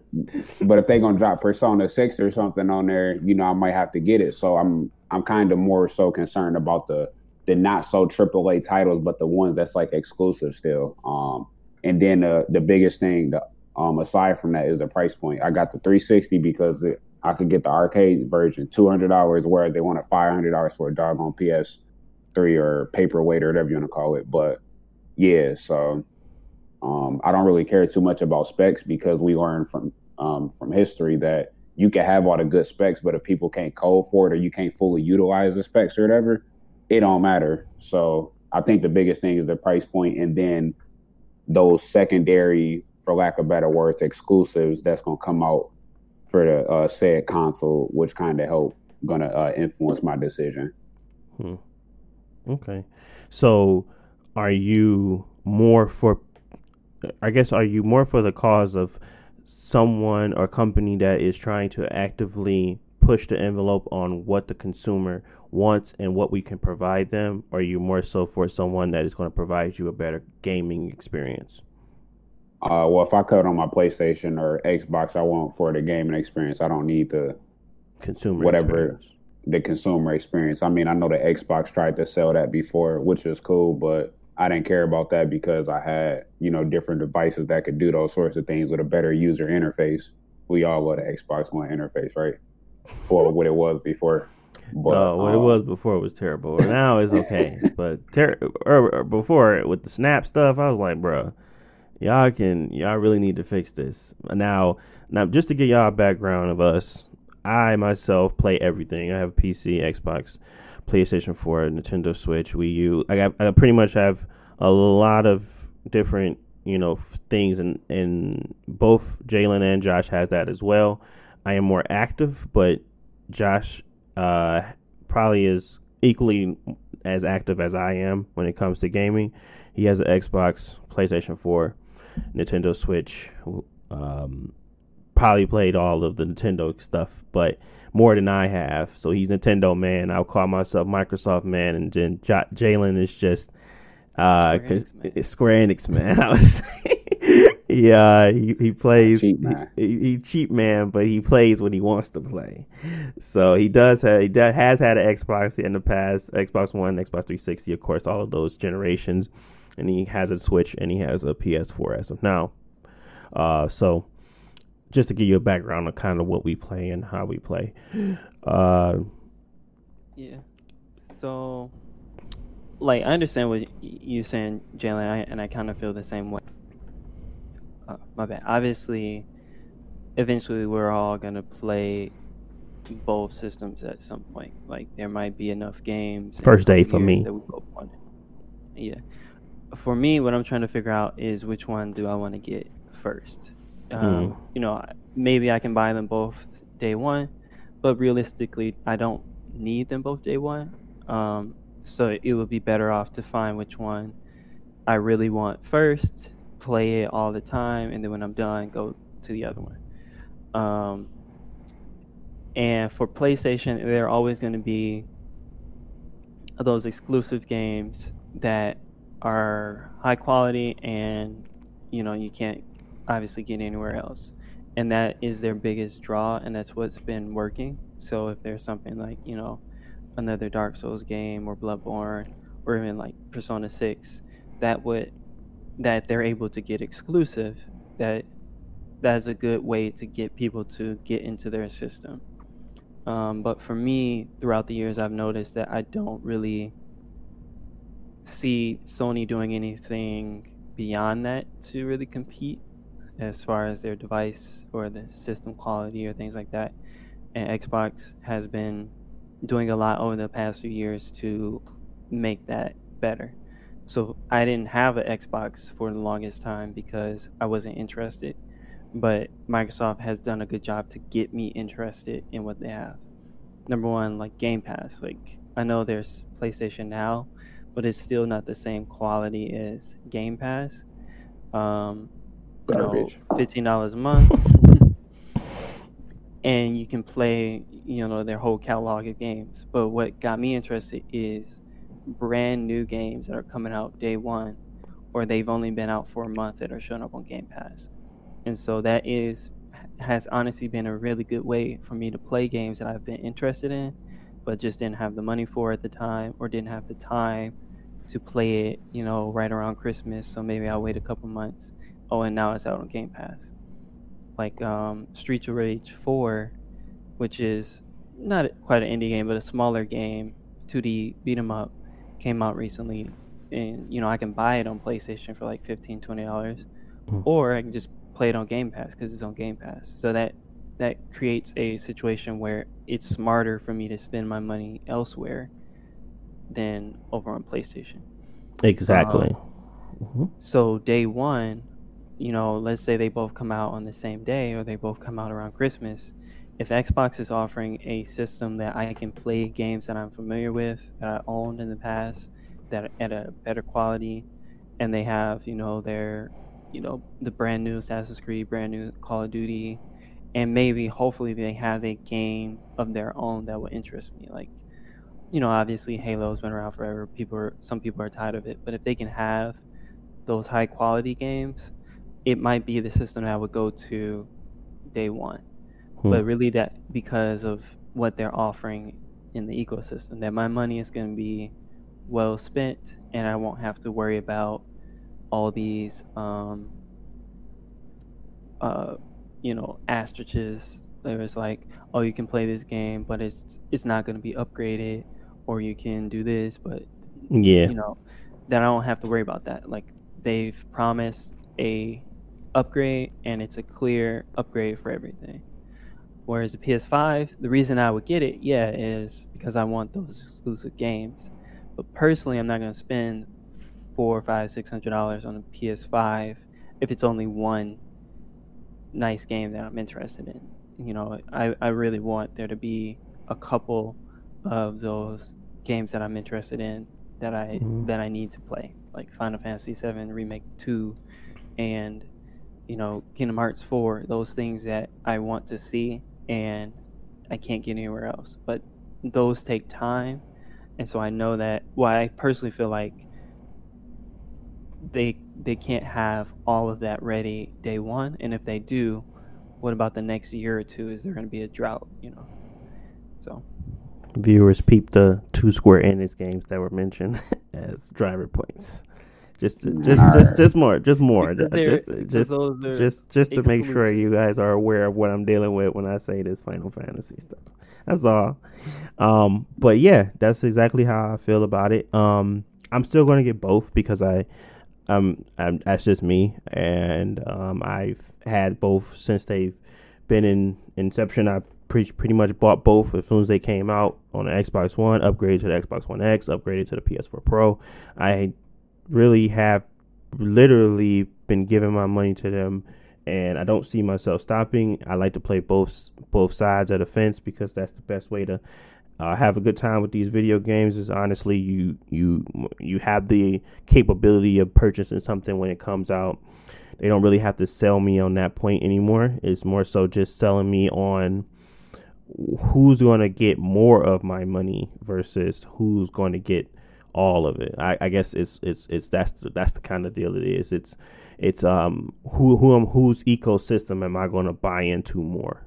But if they gonna drop Persona Six or something on there, you know, I might have to get it. So I'm I'm kind of more so concerned about the the not so AAA titles, but the ones that's like exclusive still. Um, and then the the biggest thing, the, um, aside from that, is the price point. I got the 360 because it, I could get the arcade version, two hundred dollars, whereas they want a five hundred dollars for a doggone PS3 or paperweight or whatever you want to call it. But yeah, so um, I don't really care too much about specs because we learned from um, from history that you can have all the good specs, but if people can't code for it or you can't fully utilize the specs or whatever, it don't matter. So I think the biggest thing is the price point, and then those secondary, for lack of better words, exclusives that's gonna come out for the uh, said console, which kind of help gonna uh, influence my decision. Okay. So are you more for I guess are you more for the cause of someone or company that is trying to actively push the envelope on what the consumer wants and what we can provide them or are you more so for someone that is going to provide you a better gaming experience? Uh, well, if I cut on my PlayStation or Xbox, I want for the gaming experience. I don't need the Consumer Whatever. experience. the consumer experience. I mean, I know the Xbox tried to sell that before, which is cool, but I didn't care about that because I had, you know, different devices that could do those sorts of things with a better user interface. We all love the Xbox One interface, right? Or what it was before. But no, what it um, was before was terrible. Now it's okay, but ter- or, or before with the snap stuff, I was like, bruh, y'all can y'all really need to fix this now. Now, just to get y'all a background of us, I myself play everything. I have a PC, Xbox, PlayStation Four, Nintendo Switch, Wii U. I got, I pretty much have a lot of different you know things, and and both Jalen and Josh has that as well. I am more active, but Josh uh, probably is equally as active as I am when it comes to gaming. He has an Xbox, PlayStation 4. Nintendo Switch. Um, probably played all of the Nintendo stuff, but more than I have. So he's Nintendo man. I'll call myself Microsoft man, and then J- Jalen is just uh, Square Enix, Square Enix man. I was. yeah, he, he plays. Cheap he, he, cheap man, but he plays when he wants to play. So he does have he does, has had an Xbox in the past, Xbox One, Xbox 360, of course, all of those generations, and he has a Switch and he has a PS4 as of now. Uh, so just to give you a background on kind of what we play and how we play. Uh, yeah. So, like, I understand what you're saying, Jalen, and I kind of feel the same way. Uh, my bad. Obviously, eventually we're all gonna play both systems at some point. Like, there might be enough games. First day for me. Yeah. For me, what I'm trying to figure out is which one do I want to get first um, mm. You know, maybe I can buy them both day one, but realistically, I don't need them both day one. Um, so it would be better off to find which one I really want first, play it all the time, and then when I'm done, go to the other one. Um, and for PlayStation, there are always going to be those exclusive games that are high quality and you know you can't obviously get anywhere else. And that is their biggest draw, and that's what's been working. So if there's something like, you know, another Dark Souls game or Bloodborne or even like Persona 6, that would that they're able to get exclusive, that that's a good way to get people to get into their system. Um, but for me, throughout the years, I've noticed that I don't really see Sony doing anything beyond that to really compete as far as their device or the system quality or things like that. And Xbox has been doing a lot over the past few years to make that better. So I didn't have an Xbox for the longest time because I wasn't interested. But Microsoft has done a good job to get me interested in what they have. Number one, like Game Pass. Like I know there's PlayStation Now, but it's still not the same quality as Game Pass. Um, Garbage. know, fifteen dollars a month, and you can play, you know, their whole catalog of games. But what got me interested is brand new games that are coming out day one, or they've only been out for a month that are showing up on Game Pass, and so that is has honestly been a really good way for me to play games that I've been interested in, but just didn't have the money for at the time, or didn't have the time to play it, you know, right around Christmas. So maybe I'll wait a couple months Oh, and now it's out on Game Pass. Like um, Streets of Rage 4, which is not quite an indie game, but a smaller game, 2D beat 'em up, came out recently, and you know I can buy it on PlayStation for like $15, 20 dollars, mm. or I can just play it on Game Pass because it's on Game Pass. So that that creates a situation where it's smarter for me to spend my money elsewhere than over on PlayStation. Exactly. Um, mm-hmm. So day one, you know, let's say they both come out on the same day or they both come out around Christmas, if Xbox is offering a system that I can play games that I'm familiar with, that I owned in the past, that at a better quality, and they have, you know, their, you know, the brand new Assassin's Creed, brand new Call of Duty, and maybe hopefully they have a game of their own that will interest me. Like, you know, obviously Halo's been around forever. People are, some people are tired of it, but if they can have those high quality games it might be the system that I would go to day one. Hmm. But really, that because of what they're offering in the ecosystem, that my money is going to be well spent, and I won't have to worry about all these, um, uh, you know, asterisks. There was like, oh, you can play this game, but it's it's not going to be upgraded, or you can do this, but yeah, you know, then I don't have to worry about that. Like they've promised a upgrade and it's a clear upgrade for everything. Whereas the PS5, the reason I would get it, yeah, is because I want those exclusive games. But personally, I'm not going to spend four, five, six hundred dollars on a PS5 if it's only one nice game that I'm interested in. You know, I, I really want there to be a couple of those games that I'm interested in that I mm-hmm. that I need to play, like Final Fantasy VII Remake Two and you know Kingdom Hearts 4, those things that I want to see and I can't get anywhere else. But those take time, and so I know that. Well, I personally feel like they they can't have all of that ready day one, and if they do, what about the next year or two? Is there going to be a drought? You know, viewers peep the two Square Enix games that were mentioned as driver points. Just, just, just, just more, just more, just, just, just, just to make sure you guys are aware of what I'm dealing with when I say this Final Fantasy stuff. That's all. Um, but yeah, that's exactly how I feel about it. Um, I'm still going to get both because I, um, I'm, that's just me, and um, I've had both since they've been in inception. I pretty pretty much bought both as soon as they came out on the Xbox One, upgraded to the Xbox One X, upgraded to the PS4 Pro. I really have literally been giving my money to them and I don't see myself stopping. I like to play both both sides of the fence because that's the best way to uh, have a good time with these video games. Is honestly you you you have the capability of purchasing something when it comes out. They don't really have to sell me on that point anymore. It's more so just selling me on who's going to get more of my money versus who's going to get all of it. I, I guess it's it's it's that's the, that's the kind of deal it is. It's it's um who who am whose ecosystem am I going to buy into more?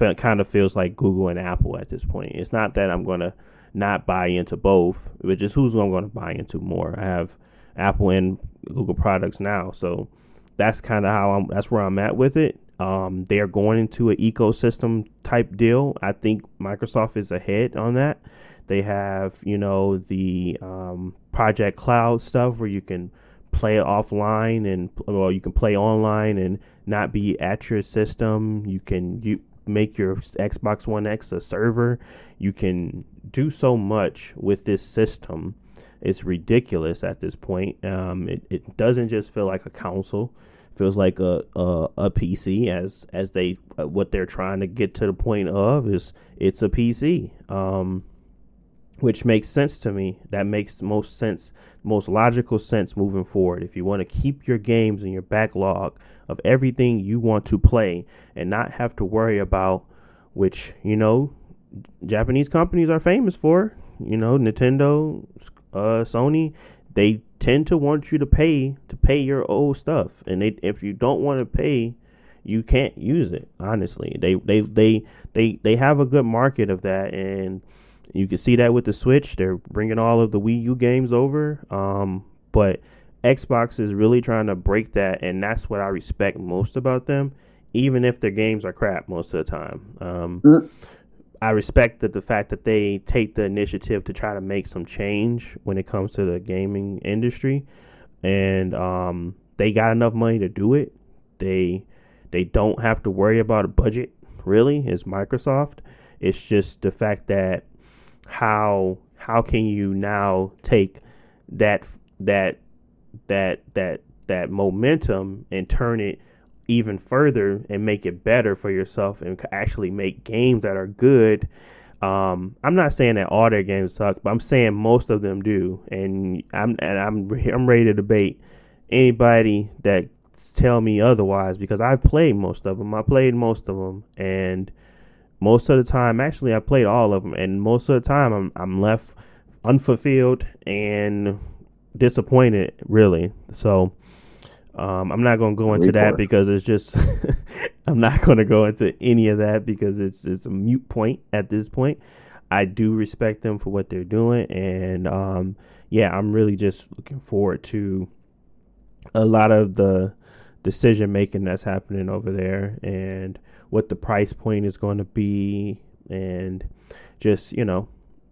It kind of feels like Google and Apple at this point. It's not that I'm going to not buy into both, but just who's I'm going to buy into more. I have Apple and Google products now, so that's kind of how I'm. That's where I'm at with it. Um, they are going into an ecosystem type deal. I think Microsoft is ahead on that. They have, you know, the um, Project Cloud stuff where you can play offline and well, you can play online and not be at your system. You can you make your Xbox One X a server. You can do so much with this system. It's ridiculous at this point. Um, it, it doesn't just feel like a console. Feels like a, a, a PC as as they uh, what they're trying to get to the point of is it's a PC. Um, which makes sense to me. That makes most sense, most logical sense moving forward. If you want to keep your games in your backlog of everything you want to play and not have to worry about which, you know, Japanese companies are famous for, you know, Nintendo, uh, Sony, they tend to want you to pay to pay your old stuff. And they, if you don't want to pay, you can't use it. Honestly, they they they they they have a good market of that and you can see that with the Switch. They're bringing all of the Wii U games over. Um, but Xbox is really trying to break that, and that's what I respect most about them, even if their games are crap most of the time. Um, mm. I respect that the fact that they take the initiative to try to make some change when it comes to the gaming industry, and um, they got enough money to do it. They they don't have to worry about a budget. Really, is Microsoft. It's just the fact that how how can you now take that that that that that momentum and turn it even further and make it better for yourself and actually make games that are good. Um, I'm not saying that all their games suck, but I'm saying most of them do, and I'm and I'm I'm ready to debate anybody that tell me otherwise because I've played most of them. I played most of them, and most of the time, actually, I played all of them, and most of the time, I'm I'm left unfulfilled and disappointed, really. So, um, I'm not going to go into that because it's just I'm not going to go into any of that because it's it's a mute point at this point. I do respect them for what they're doing, and um, yeah, I'm really just looking forward to a lot of the decision making that's happening over there, and what the price point is going to be and just you know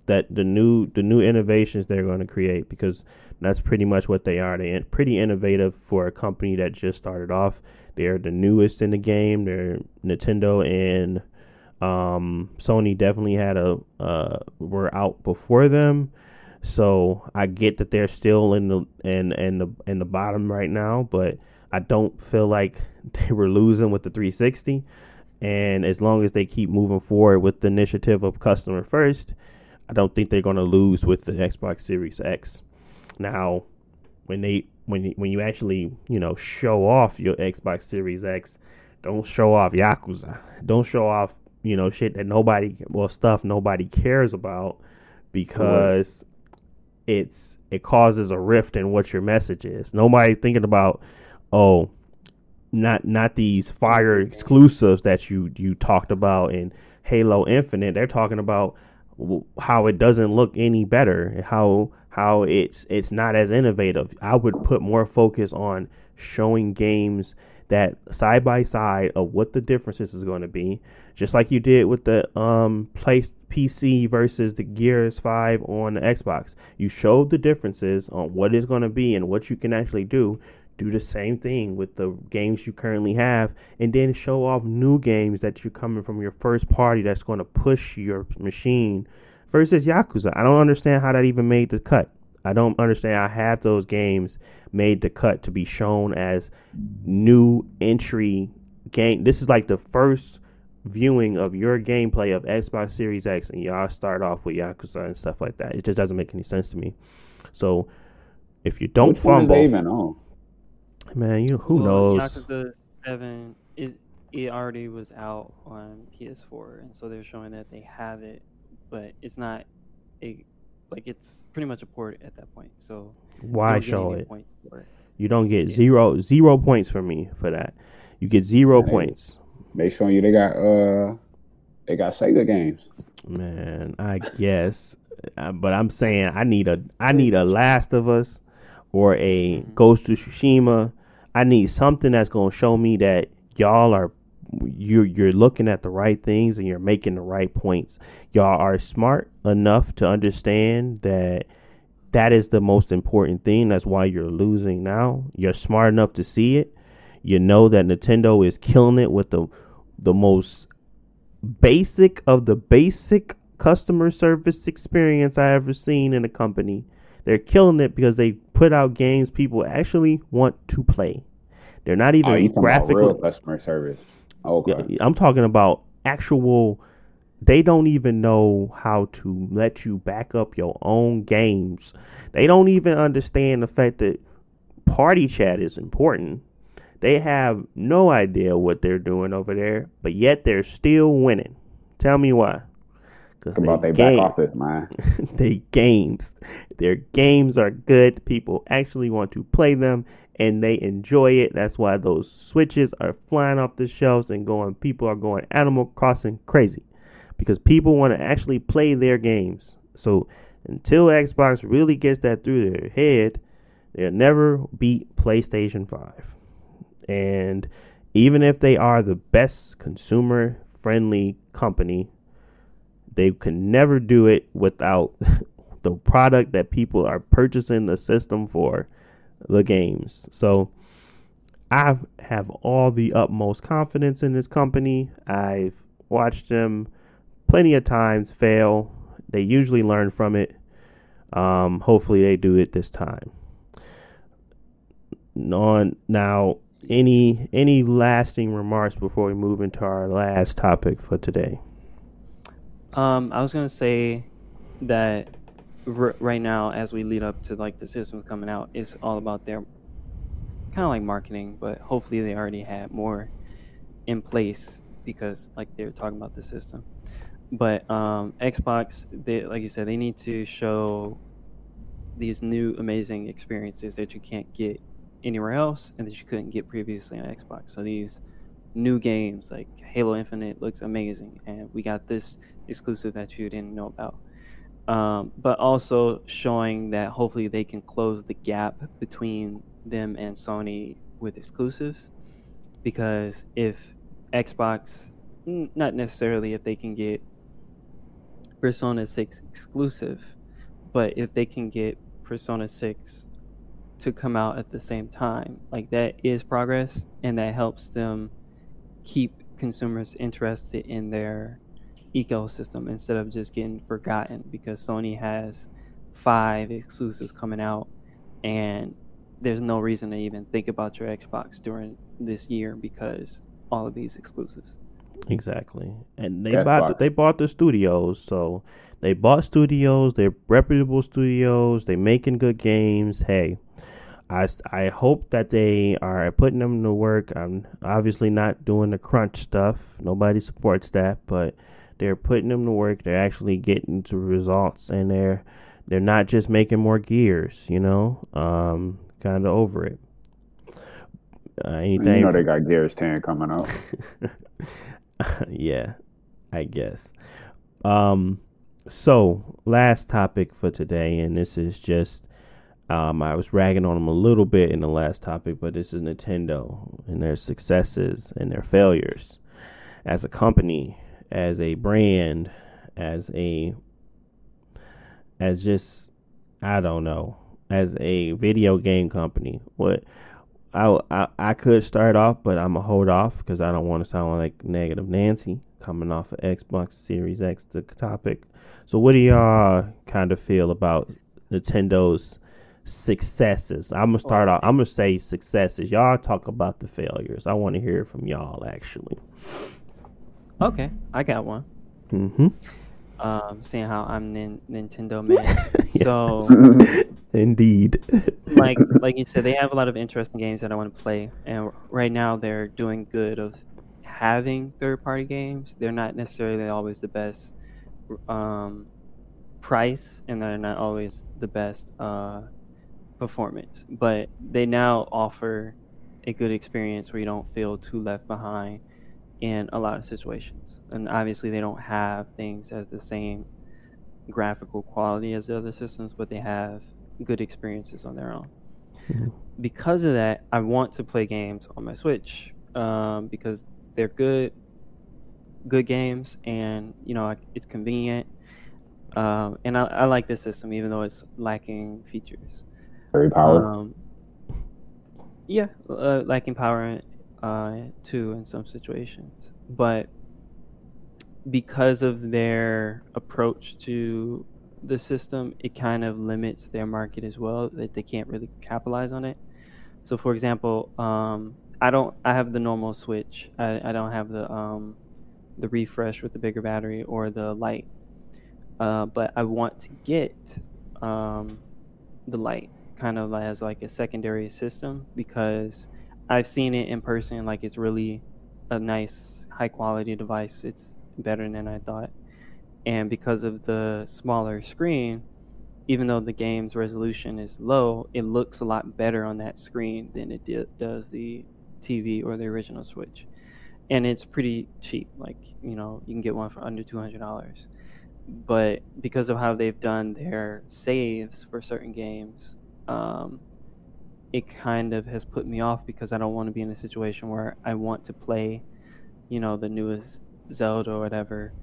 that the new the new innovations they're going to create because that's pretty much what they are. They're pretty innovative for a company that just started off. They're the newest in the game. They're Nintendo and um, Sony definitely had a uh, were out before them. So I get that they're still in the in in the in the bottom right now, but I don't feel like they were losing with the 360. And as long as they keep moving forward with the initiative of customer first, I don't think they're going to lose with the Xbox Series X. Now, when they when you, when you actually you know show off your Xbox Series X, don't show off Yakuza. Don't show off you know shit that nobody well stuff nobody cares about because it's it causes a rift in what your message is. Nobody thinking about oh not not these fire exclusives that you you talked about in Halo Infinite. They're talking about how it doesn't look any better, how how it's it's not as innovative. I would put more focus on showing games that side by side of what the differences is going to be, just like you did with the um place PC versus the Gears 5 on the Xbox. You showed the differences on what is going to be and what you can actually do. Do the same thing with the games you currently have, and then show off new games that you're coming from your first party that's going to push your machine. Versus Yakuza, I don't understand how that even made the cut. I don't understand how half those games made the cut to be shown as new entry game. This is like the first viewing of your gameplay of Xbox Series X, and y'all start off with Yakuza and stuff like that. It just doesn't make any sense to me. So if you don't Which fumble, one is they even on? man, you who Well, knows? Yakuza Seven, it it already was out on PS4, and so they're showing that they have it, but it's not a like it's pretty much a port at that point. So Why show it? It. You don't get Yeah. zero zero points for me for that. You get zero Hey. points. They showing you they got uh they got Sega games. Man, I guess, Uh, but I'm saying I need a I need a Last of Us or a Mhm. Ghost of Tsushima. I need something that's gonna show me that y'all are you're you're looking at the right things and you're making the right points. Y'all are smart enough to understand that that is the most important thing. That's why you're losing now. You're smart enough to see it. You know that Nintendo is killing it with the the most basic of the basic customer service experience I ever seen in a company. They're killing it because they put out games people actually want to play. They're not oh, even Oh, talking about real customer service? Oh, okay. I'm talking about actual. They don't even know how to let you back up your own games. They don't even understand the fact that party chat is important. They have no idea what they're doing over there, but yet they're still winning. Tell me why? Because Talk about they back office, man. they games. Their games are good. People actually want to play them and they enjoy it. That's why those switches are flying off the shelves and going people are going Animal Crossing crazy. Because people want to actually play their games. So until Xbox really gets that through their head, they'll never beat PlayStation 5. And even if they are the best consumer friendly company, they can never do it without the product that people are purchasing the system for the games. So I have all the utmost confidence in this company. I've watched them plenty of times fail. They usually learn from it. Um, hopefully they do it this time. On now, any any lasting remarks before we move into our last topic for today? Um, I was gonna say that r- right now, as we lead up to like the systems coming out, it's all about their kind of like marketing, but hopefully they already had more in place because like they're talking about the system. But um, Xbox, they like you said, they need to show these new amazing experiences that you can't get anywhere else and that you couldn't get previously on Xbox. So these new games like Halo Infinite looks amazing, and we got this exclusive that you didn't know about. Um, but also showing that hopefully they can close the gap between them and Sony with exclusives. Because if Xbox, not necessarily if they can get Persona 6 exclusive, but if they can get Persona 6 to come out at the same time, like that is progress and that helps them keep consumers interested in their ecosystem instead of just getting forgotten because Sony has five exclusives coming out and there's no reason to even think about your Xbox during this year because all of these exclusives. Exactly, and they That's bought the, they bought the studios, so they bought studios. They're reputable studios. they're making good games. Hey, I, I hope that they are putting them to work. I'm obviously not doing the crunch stuff. Nobody supports that, but they're putting them to work. They're actually getting to results, and they're they're not just making more gears. You know, um, kind of over it. Uh, anything? You know they got Gears Ten coming up. yeah, I guess. Um, so last topic for today, and this is just um, I was ragging on them a little bit in the last topic, but this is Nintendo and their successes and their failures as a company, as a brand, as a as just I don't know, as a video game company. What I I, I could start off, but I'm gonna hold off because I don't want to sound like negative Nancy coming off of Xbox Series X, the topic. So, what do y'all kind of feel about Nintendo's successes? I'm gonna oh, start off. I'm gonna say successes. Y'all talk about the failures. I want to hear from y'all actually. Okay, I got one. Mm-hmm. Um, seeing how I'm nin- Nintendo man, so indeed, like like you said, they have a lot of interesting games that I want to play, and right now they're doing good of having third party games. They're not necessarily always the best um, price, and they're not always the best uh, performance. But they now offer a good experience where you don't feel too left behind in a lot of situations. And obviously, they don't have things at the same graphical quality as the other systems, but they have good experiences on their own. Mm-hmm. Because of that, I want to play games on my Switch um, because they're good good games, and you know it's convenient. Um, and I, I, like this system, even though it's lacking features. Very powerful. Um, yeah, uh, lacking power uh, too in some situations, but because of their approach to the system, it kind of limits their market as well. That they can't really capitalize on it. So, for example, um, I don't. I have the normal Switch. I, I don't have the um, the refresh with the bigger battery or the light. Uh, but I want to get um, the light kind of as like a secondary system because I've seen it in person. Like it's really a nice, high quality device. It's better than I thought. And because of the smaller screen, even though the game's resolution is low, it looks a lot better on that screen than it did, does the TV or the original Switch and it's pretty cheap. Like you know, you can get one for under two hundred dollars. But because of how they've done their saves for certain games, um, it kind of has put me off because I don't want to be in a situation where I want to play, you know, the newest Zelda or whatever,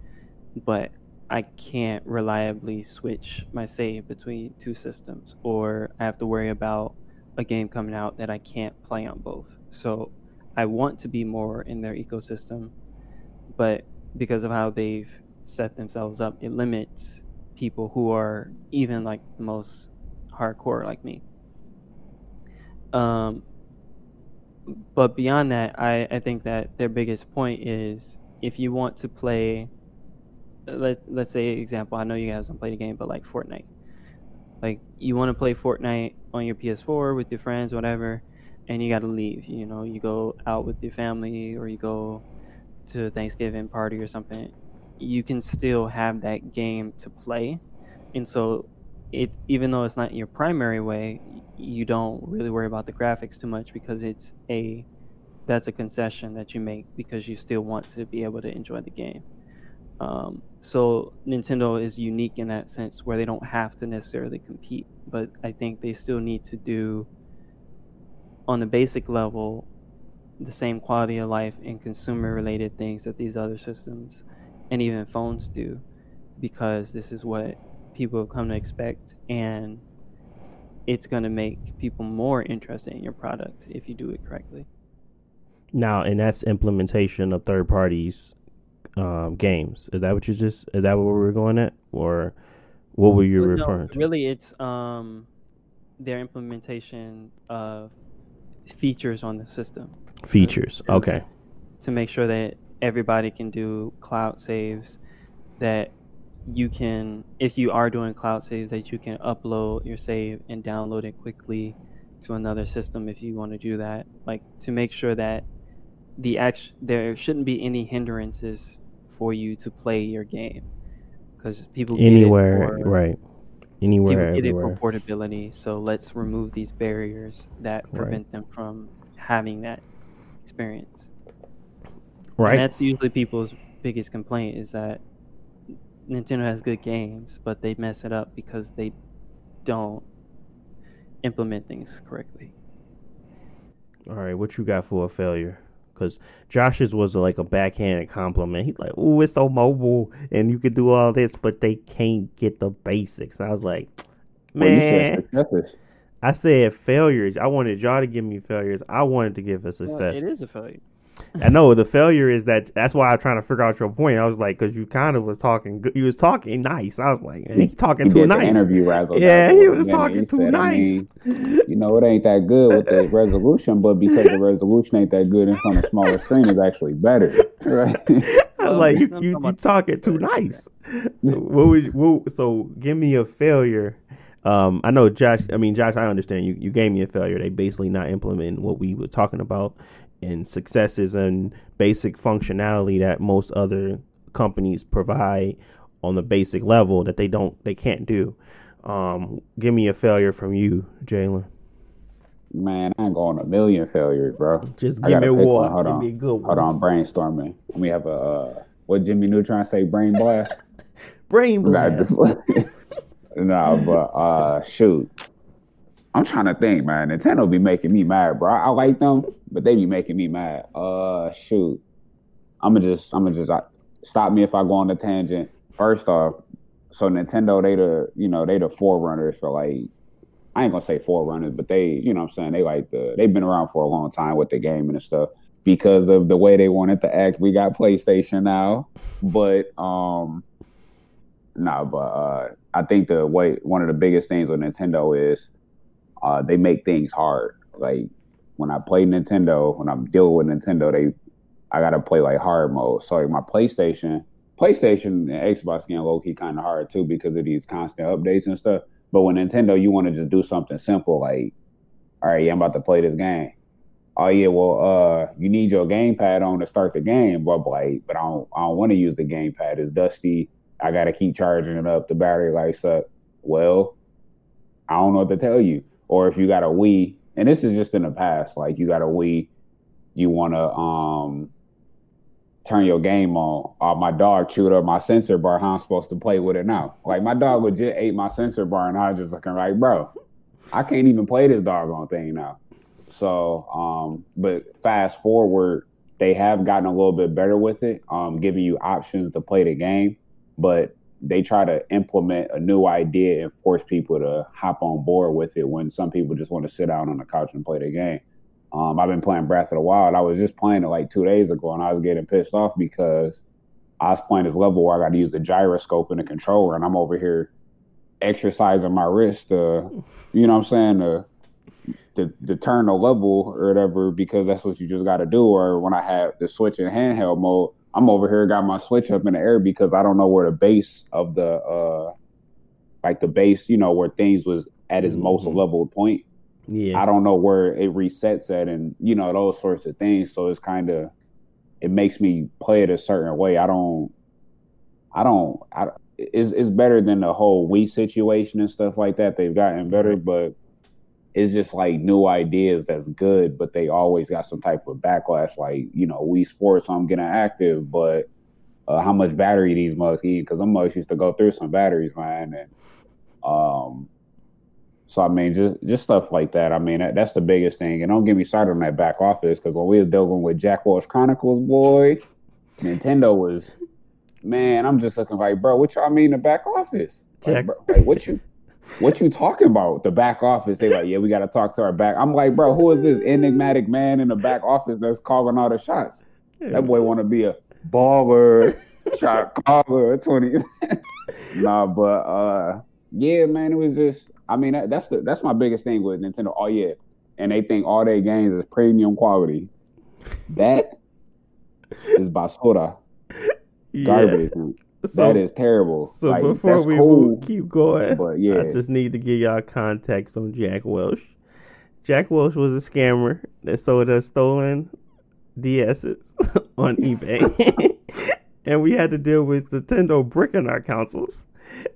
but I can't reliably switch my save between two systems, or I have to worry about a game coming out that I can't play on both. So I want to be more in their ecosystem, but because of how they've set themselves up, it limits people who are even like the most hardcore like me. Um, but beyond that, I, I think that their biggest point is if you want to play, let let's say example, I know you guys don't play the game, but like Fortnite, like you want to play Fortnite on your PS4 with your friends, whatever and you got to leave. You know, you go out with your family or you go to a Thanksgiving party or something. You can still have that game to play, and so it even though it's not your primary way, you don't really worry about the graphics too much because it's a that's a concession that you make because you still want to be able to enjoy the game. Um, so Nintendo is unique in that sense where they don't have to necessarily compete, but I think they still need to do on the basic level the same quality of life and consumer related things that these other systems and even phones do because this is what people have come to expect and it's going to make people more interested in your product if you do it correctly. Now and that's implementation of third parties um, games. Is that what you just is that what we were going at? Or what were you well, referring no, to? really it's um their implementation of features on the system. Features, okay. To make sure that everybody can do cloud saves, that you can, if you are doing cloud saves, that you can upload your save and download it quickly to another system if you want to do that. Like to make sure that the act there shouldn't be any hindrances for you to play your game because people get Anywhere, it for, right? Anywhere, People get it for portability. So let's remove these barriers that Right. prevent them from having that experience. And Right. that's usually people's biggest complaint is that Nintendo has good games, but they mess it up because they don't implement things correctly. All right, what you got for a failure? Because Josh's was like a backhanded compliment. He's like, "Ooh, it's so mobile, and you can do all this, but they can't get the basics." I was like, "Man," said. I said failures. I wanted y'all to give me failures. I wanted to give a Well, success. it is a failure. I know the failure is that. That's why I'm trying to figure out your point. I was like, because you kind of was talking. You was talking nice. I was like, he talking He too nice. interview razzle Yeah, he was talking he too said, I nice. mean, you know, it ain't that good with the resolution, but because the resolution ain't that good, it's on a smaller screen is actually better, right? I like, you, you, talking you talking too nice. what would what, so give me a failure? Um, I know Josh. I mean, Josh, I understand you. You gave me a failure. They basically not implementing what we were talking about and successes and basic functionality that most other companies provide on the basic level that they don't, they can't do. Um, give me a failure from you, Jalen. Man, I'm going a million failures, bro. Just give me one. Hold Give on. me a good one. Hold on, brainstorming. We have a uh, what Jimmy Neutron say, brain blast. Brain blast. no, but uh, shoot, I'm trying to think, man. Nintendo be making me mad, bro. I like them, but they be making me mad. Uh, shoot, I'm gonna just, I'm gonna just uh, stop me if I go on a tangent. First off, so Nintendo, they the, you know, they the forerunners for like, I ain't gonna say forerunners, but they, you know, what I'm saying they like the, they've been around for a long time with the game and stuff because of the way they wanted to act. We got PlayStation now, but um. nah, but uh, I think the way one of the biggest things with Nintendo is uh, they make things hard. Like when I play Nintendo, when I'm dealing with Nintendo, they I gotta play like hard mode. So like my PlayStation, PlayStation and Xbox getting low key kind of hard too because of these constant updates and stuff. But with Nintendo, you want to just do something simple like, all right, yeah, I'm about to play this game. Oh yeah, well, uh, you need your gamepad on to start the game, but like, but I don't, I don't want to use the gamepad. It's dusty. I gotta keep charging it up. The battery lights up. Well, I don't know what to tell you. Or if you got a Wii, and this is just in the past, like you got a Wii, you want to um turn your game on. Uh, my dog chewed up my sensor bar. How I'm supposed to play with it now? Like my dog legit ate my sensor bar, and I was just looking like, bro, I can't even play this doggone thing now. So, um, but fast forward, they have gotten a little bit better with it, um, giving you options to play the game, but they try to implement a new idea and force people to hop on board with it when some people just want to sit down on the couch and play the game. Um, I've been playing Breath of the Wild. I was just playing it like two days ago, and I was getting pissed off because I was playing this level where I got to use the gyroscope and the controller, and I'm over here exercising my wrist to, you know what I'm saying, to, to, to turn the level or whatever, because that's what you just got to do. Or when I have the Switch in handheld mode, I'm over here got my Switch up in the air because I don't know where the base of the, uh, like the base, you know, where things was at its most Mhm. level point. Yeah. I don't know where it resets at, and you know those sorts of things. So it's kind of it makes me play it a certain way. I don't, I don't. I, it's it's better than the whole Wii situation and stuff like that. They've gotten better, but it's just like new ideas that's good, but they always got some type of backlash. Like you know, Wii Sports, I'm getting active, but uh, how much battery these mugs eat? Because them mugs used to go through some batteries, man, and um. So I mean, just just stuff like that. I mean, that, that's the biggest thing. And don't get me started on that back office because when we was dealing with Jack Walsh Chronicles, boy, Nintendo was, man. I'm just looking like, bro, what y'all mean the back office? Like, bro, like, what you, what you talking about? The back office? They like, yeah, we got to talk to our back. I'm like, bro, who is this enigmatic man in the back office that's calling all the shots? That boy want to be a baller, shot caller, twenty. nah, but uh, yeah, man, it was just. I mean, that, that's the that's my biggest thing with Nintendo. Oh yeah, and they think all their games is premium quality. That is basura, Yeah. garbage. So, that is terrible. so like, before we cool, move, keep going, but yeah, I just need to give y'all context on Jack Welch. Jack Welch was a scammer that sold us stolen DSs on eBay. and we had to deal with Nintendo bricking our consoles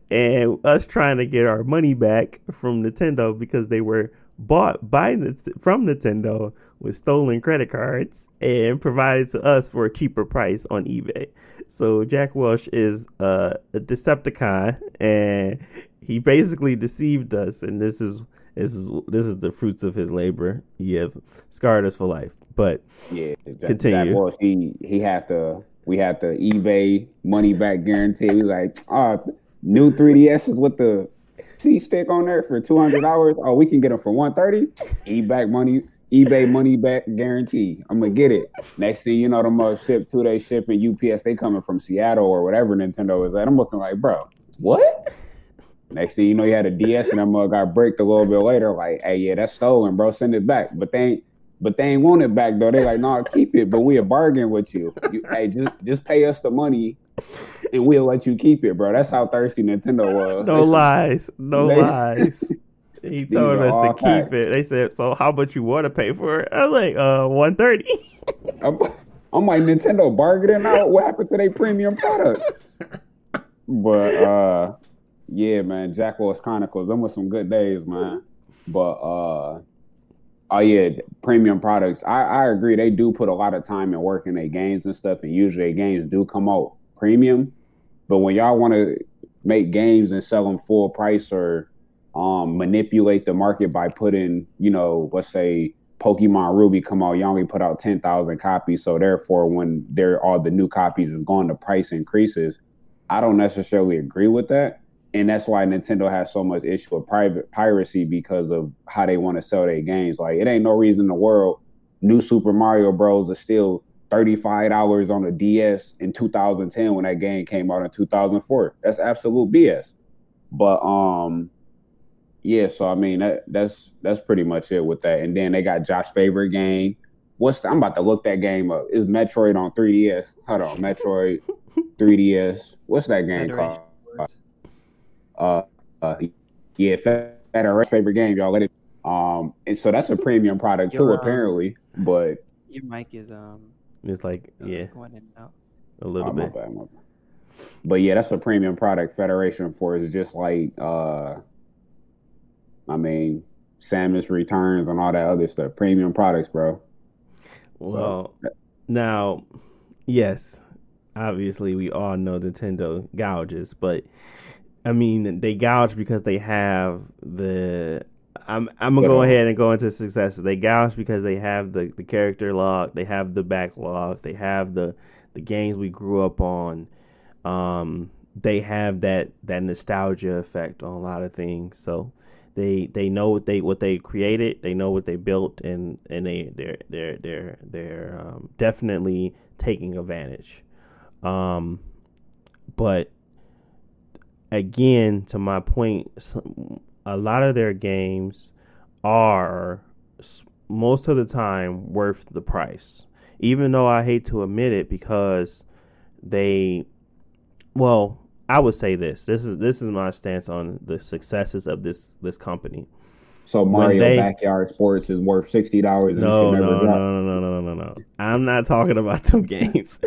and us trying to get our money back from Nintendo because they were bought by from Nintendo with stolen credit cards and provided to us for a cheaper price on eBay. So Jack Welch is uh, a Decepticon, and he basically deceived us. And this is this is this is the fruits of his labor. He have scarred us for life. But yeah, Jack, continue. Jack Welch, he he had to we had the eBay money back guarantee. We like, oh, new 3ds is with the C stick on there for two hundred dollars. Oh, we can get them for one thirty. eBay money, eBay money back guarantee. I'm gonna get it. Next thing you know, them uh, ship two day shipping UPS. They coming from Seattle or whatever Nintendo is at. I'm looking like, bro, what? Next thing you know, you had a DS and them uh, got bricked a little bit later. Like, hey, yeah, that's stolen, bro. Send it back. But they ain't. But they ain't want it back though. They like, no, nah, keep it. But we a bargain with you. you. Hey, just just pay us the money, and we'll let you keep it, bro. That's how thirsty Nintendo was. No they lies, no they, lies. He told us to keep it. They said, "So how much you want to pay for it?" I was like, "Uh, one thirty. I'm, I'm like Nintendo bargaining out. What happened to their premium products? But uh, yeah, man, Jack Welch Chronicles. Them were some good days, man. But uh, Oh yeah, premium products. I, I agree. They do put a lot of time and work in their games and stuff, and usually their games do come out premium. But when y'all want to make games and sell them full price or um, manipulate the market by putting, you know, let's say Pokemon Ruby come out, you only put out ten thousand copies, so therefore when there are all the new copies is going, the price increases. I don't necessarily agree with that and that's why Nintendo has so much issue with private piracy because of how they want to sell their games. Like it ain't no reason in the world new Super Mario Bros. is still thirty five dollars on a DS in 2010 when that game came out in 2004. That's absolute BS. But um, yeah. So I mean that that's that's pretty much it with that. And then they got Josh favorite game. What's the, I'm about to look that game up. Is Metroid on 3DS? Hold on, Metroid 3DS. What's that game Federation. called? Uh, uh, yeah, Federation favorite game, y'all. Let it. Um, and so that's a premium product too, um, apparently. But your mic is um, it's like uh, yeah, going in and out a little oh, bit. My bad, my bad. But yeah, that's a premium product. Federation Force is just like uh, I mean, Samus Returns and all that other stuff. Premium products, bro. Well, so, now, yes, obviously we all know Nintendo gouges, but I mean, they gouge because they have the. I'm I'm gonna go ahead and go into success. They gouge because they have the, the character log, they have the backlog, they have the the games we grew up on. Um, they have that that nostalgia effect on a lot of things. So they they know what they what they created, they know what they built, and and they they're they're they're they're um, definitely taking advantage. Um, but again, to my point, a lot of their games are most of the time worth the price. Even though I hate to admit it because they well, I would say this. This is this is my stance on the successes of this this company. So Mario they, Backyard Sports is worth sixty dollars. No, no, no, no, no, no, no, no. I'm not talking about some games.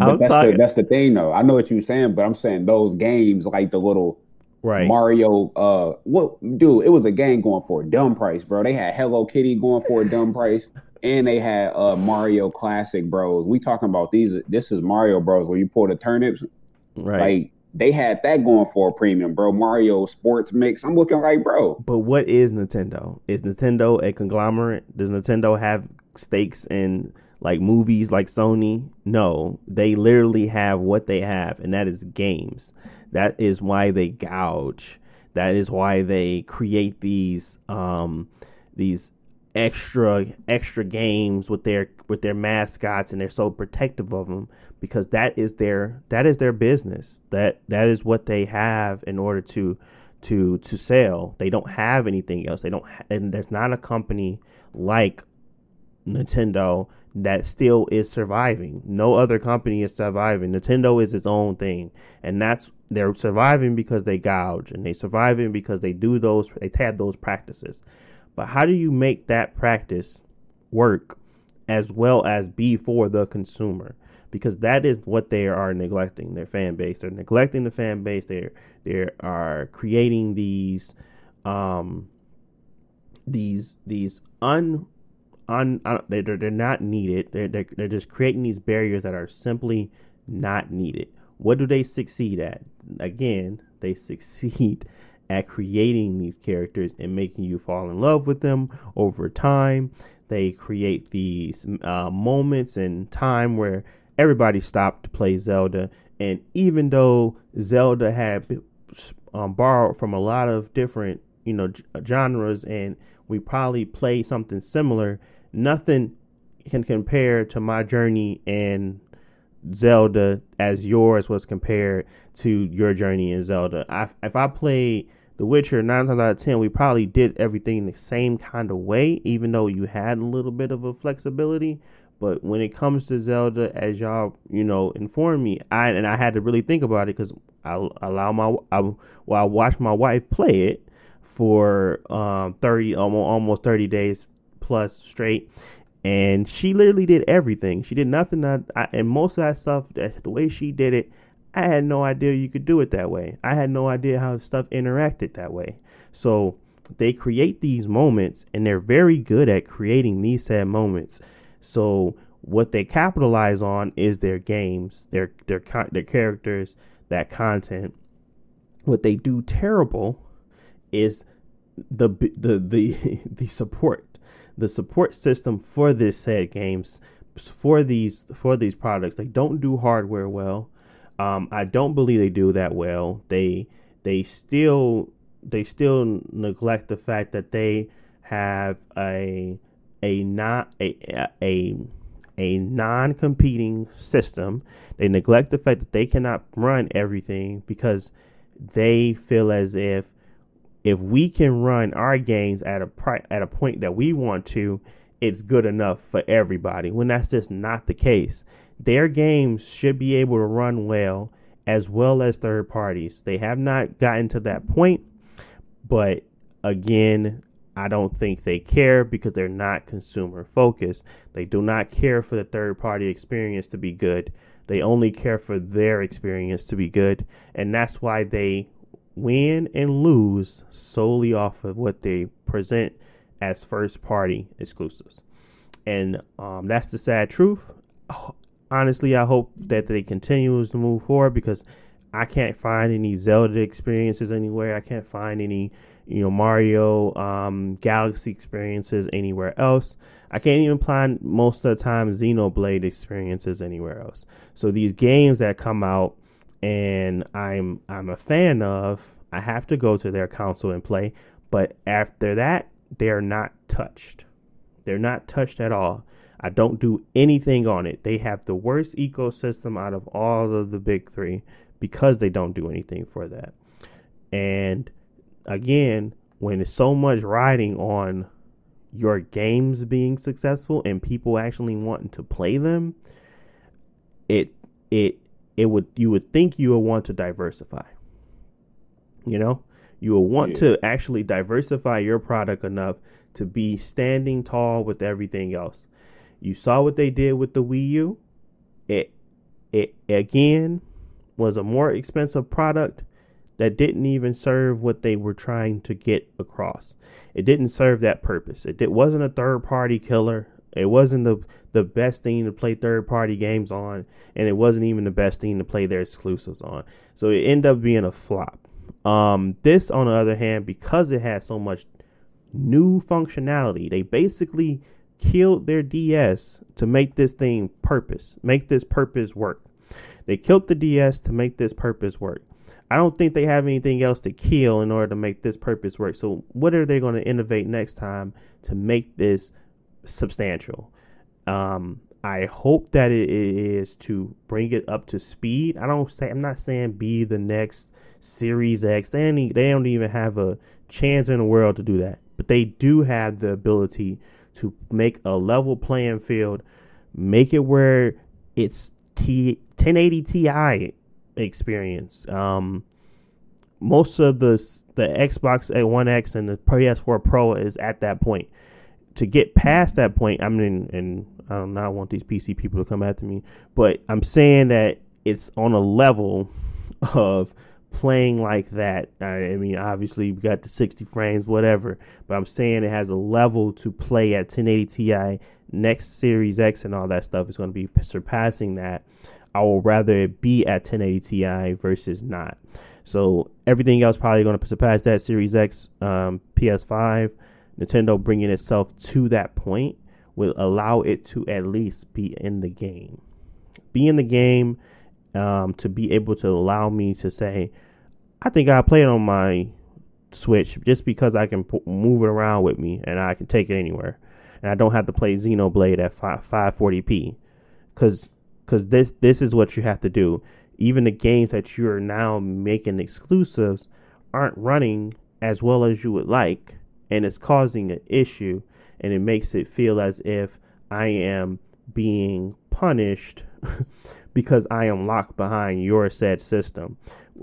I'm that's talking. The, that's the thing, though. I know what you're saying, but I'm saying those games, like the little right Mario. Uh, what, dude? It was a game going for a dumb price, bro. They had Hello Kitty going for a dumb price, and they had uh Mario Classic Bros. We talking about these? This is Mario Bros. Where you pull the turnips, right? Like they had that going for a premium, bro. Mario Sports Mix. I'm looking like, bro. But what is Nintendo? Is Nintendo a conglomerate? Does Nintendo have stakes in like movies like Sony? No, they literally have what they have, and that is games. That is why they gouge. That is why they create these um these extra extra games with their with their mascots and they're so protective of them because that is their that is their business. That that is what they have in order to to to sell. They don't have anything else. They don't ha- and there's not a company like Nintendo that still is surviving. No other company is surviving. Nintendo is its own thing. And that's they're surviving because they gouge and they surviving because they do those they have those practices. But how do you make that practice work as well as be for the consumer? Because that is what they are neglecting their fan base. They're neglecting the fan base. They're they are creating these um these these un un they're, they're not needed. They're, they're they're just creating these barriers that are simply not needed. What do they succeed at? Again, they succeed at creating these characters and making you fall in love with them over time. They create these uh, moments in time where everybody stopped to play Zelda. And even though Zelda had um, borrowed from a lot of different, you know, genres, and we probably play something similar, nothing can compare to my journey and Zelda as yours was compared to your journey in Zelda. I, if I played The Witcher nine times out of ten, we probably did everything the same kind of way, even though you had a little bit of a flexibility. But when it comes to Zelda, as y'all you know informed me, I and I had to really think about it because I allow my I, well I watched my wife play it for um, thirty almost thirty days plus straight, and she literally did everything. She did nothing that, I, and most of that stuff, that, the way she did it, I had no idea you could do it that way. I had no idea how stuff interacted that way. So they create these moments, and they're very good at creating these sad moments. So what they capitalize on is their games, their their their characters, that content. What they do terrible is the the the the support the support system for this said games for these for these products. They don't do hardware well. Um, i don't believe they do that well. They they still they still neglect the fact that they have a a not a a a non-competing system they neglect the fact that they cannot run everything because they feel as if if we can run our games at a pri- at a point that we want to, it's good enough for everybody. When that's just not the case, their games should be able to run well as well as third parties. They have not gotten to that point, but again, I don't think they care because they're not consumer focused. They do not care for the third party experience to be good. They only care for their experience to be good, and that's why they win and lose solely off of what they present as first party exclusives. And um, that's the sad truth. Honestly, I hope that they continue to move forward because I can't find any Zelda experiences anywhere. I can't find any, you know, Mario um, Galaxy experiences anywhere else. I can't even plan most of the time Xenoblade experiences anywhere else. So these games that come out and I'm I'm a fan of, I have to go to their console and play. But after that, they're not touched. They're not touched at all. I don't do anything on it. They have the worst ecosystem out of all of the big three because they don't do anything for that. And again, when it's so much riding on your games being successful and people actually wanting to play them, it it it would you would think you would want to diversify. You know, you will want yeah. to actually diversify your product enough to be standing tall with everything else. You saw what they did with the Wii U. It it again was a more expensive product that didn't even serve what they were trying to get across. It didn't serve that purpose. It, it wasn't a third party killer. It wasn't the the best thing to play third party games on, and it wasn't even the best thing to play their exclusives on. So it ended up being a flop. Um, this, on the other hand, because it has so much new functionality, they basically killed their DS to make this thing purpose, make this purpose work. They killed the DS to make this purpose work. I don't think they have anything else to kill in order to make this purpose work. So, what are they going to innovate next time to make this substantial? Um, I hope that it is to bring it up to speed. I don't say I'm not saying be the next Series X. They don't, they don't even have a chance in the world to do that. But they do have the ability to make a level playing field, make it where it's T 1080 Ti experience. Um, most of the the Xbox One X and the PS4 Pro is at that point. To get past that point, I mean, and I do not want these PC people to come after me, but I'm saying that it's on a level of playing like that. I mean, obviously, we got the 60 frames, whatever, but I'm saying it has a level to play at 1080 Ti. Next Series X and all that stuff is going to be surpassing that. I will rather it be at 1080 Ti versus not. So everything else probably going to surpass that Series X, um, PS5. Nintendo bringing itself to that point will allow it to at least be in the game. Be in the game um, to be able to allow me to say, I think I play it on my Switch just because I can p- move it around with me and I can take it anywhere. And I don't have to play Xenoblade at 5, 540p. Because cause this, this is what you have to do. Even the games that you're now making exclusives aren't running as well as you would like. And it's causing an issue. And it makes it feel as if I am being punished because I am locked behind your said system,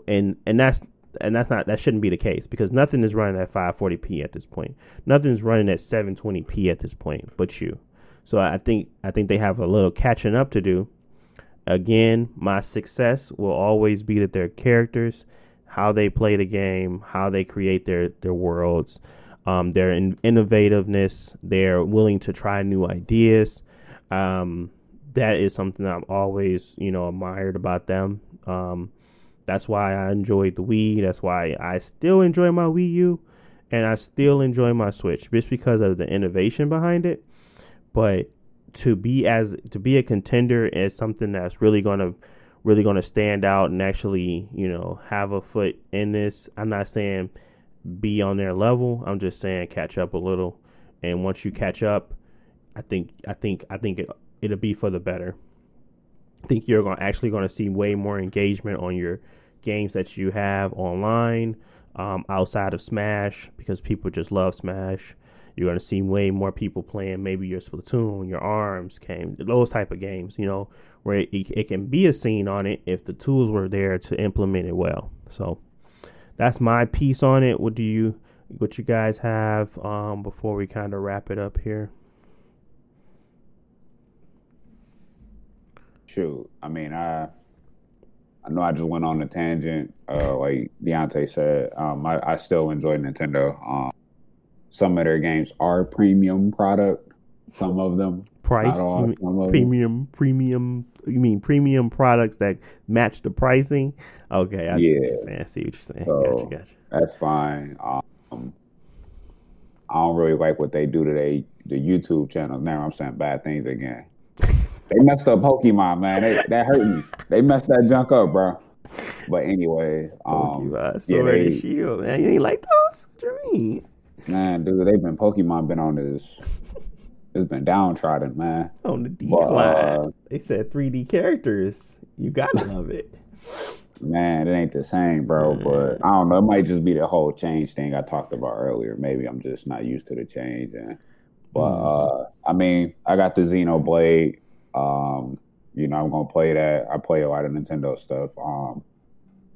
and and that's and that's not that shouldn't be the case because nothing is running at 540p at this point. Nothing's running at 720p at this point, but you. So I think I think they have a little catching up to do. Again, my success will always be that their characters, how they play the game, how they create their their worlds, um, their in- innovativeness, they're willing to try new ideas. Um, that is something I've always, you know, admired about them. Um, that's why I enjoyed the Wii. That's why I still enjoy my Wii U, and I still enjoy my Switch just because of the innovation behind it. But to be as to be a contender is something that's really gonna really gonna stand out and actually, you know, have a foot in this. I'm not saying be on their level. I'm just saying catch up a little. And once you catch up, I think I think I think it it'll be for the better. I think you're to actually to see way more engagement on your games that you have online um, outside of Smash because people just love Smash. You're going to see way more people playing maybe your Splatoon, your Arms game, those type of games. You know where it, it can be a scene on it if the tools were there to implement it well. So that's my piece on it. What do you what you guys have um, before we kind of wrap it up here? shoot, I mean, I I know I just went on a tangent. Uh, like Diontae said, um, I, I still enjoy Nintendo. Um, some of their games are premium product. Some of them price premium premium. You mean premium products that match the pricing? Okay, I see yeah. what you're saying. I see what you're saying. So, gotcha, gotcha. That's fine. Um, I don't really like what they do to they the YouTube channel. Now I'm saying bad things again. They messed up Pokemon, man. They, that hurt me. They messed that junk up, bro. But anyway, um, Pokemon, Sword yeah, they, Shield, man. You ain't like those? What you mean? Man, dude, they've been Pokemon been on this. It's been downtrodden, man. On the decline. But, uh, they said 3D characters. You gotta love it. Man, it ain't the same, bro. But I don't know. It might just be the whole change thing I talked about earlier. Maybe I'm just not used to the change. And, but mm. uh, I mean, I got the Xenoblade. Um, you know, I'm gonna play that. I play a lot of Nintendo stuff. Um,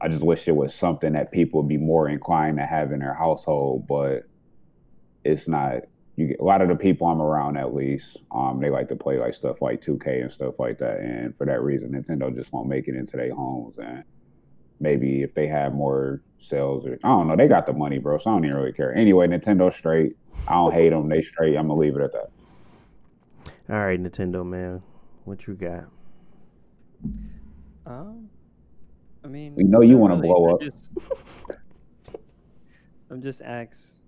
I just wish it was something that people would be more inclined to have in their household, but it's not. You get, a lot of the people I'm around, at least, um, they like to play like stuff like 2K and stuff like that, and for that reason, Nintendo just won't make it into their homes. And maybe if they have more sales, or I don't know, they got the money, bro. So I don't even really care. Anyway, Nintendo straight. I don't hate them. They straight. I'm gonna leave it at that. All right, Nintendo man. What you got? Um, I mean, we know you want to really, blow up. I'm just asked.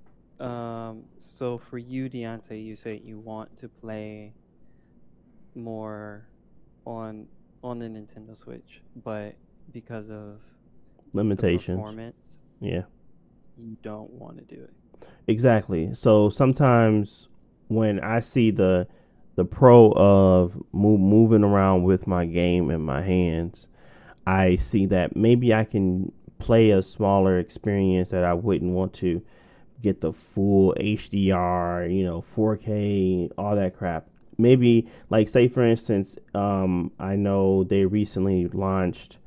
Um, so for you, Diontae, you say you want to play more on on the Nintendo Switch, but because of limitations, performance, yeah, you don't want to do it. Exactly. So sometimes when I see the the pro of move, moving around with my game in my hands, I see that maybe I can play a smaller experience that I wouldn't want to get the full HDR, you know, 4K, all that crap. Maybe like say for instance, um, I know they recently launched.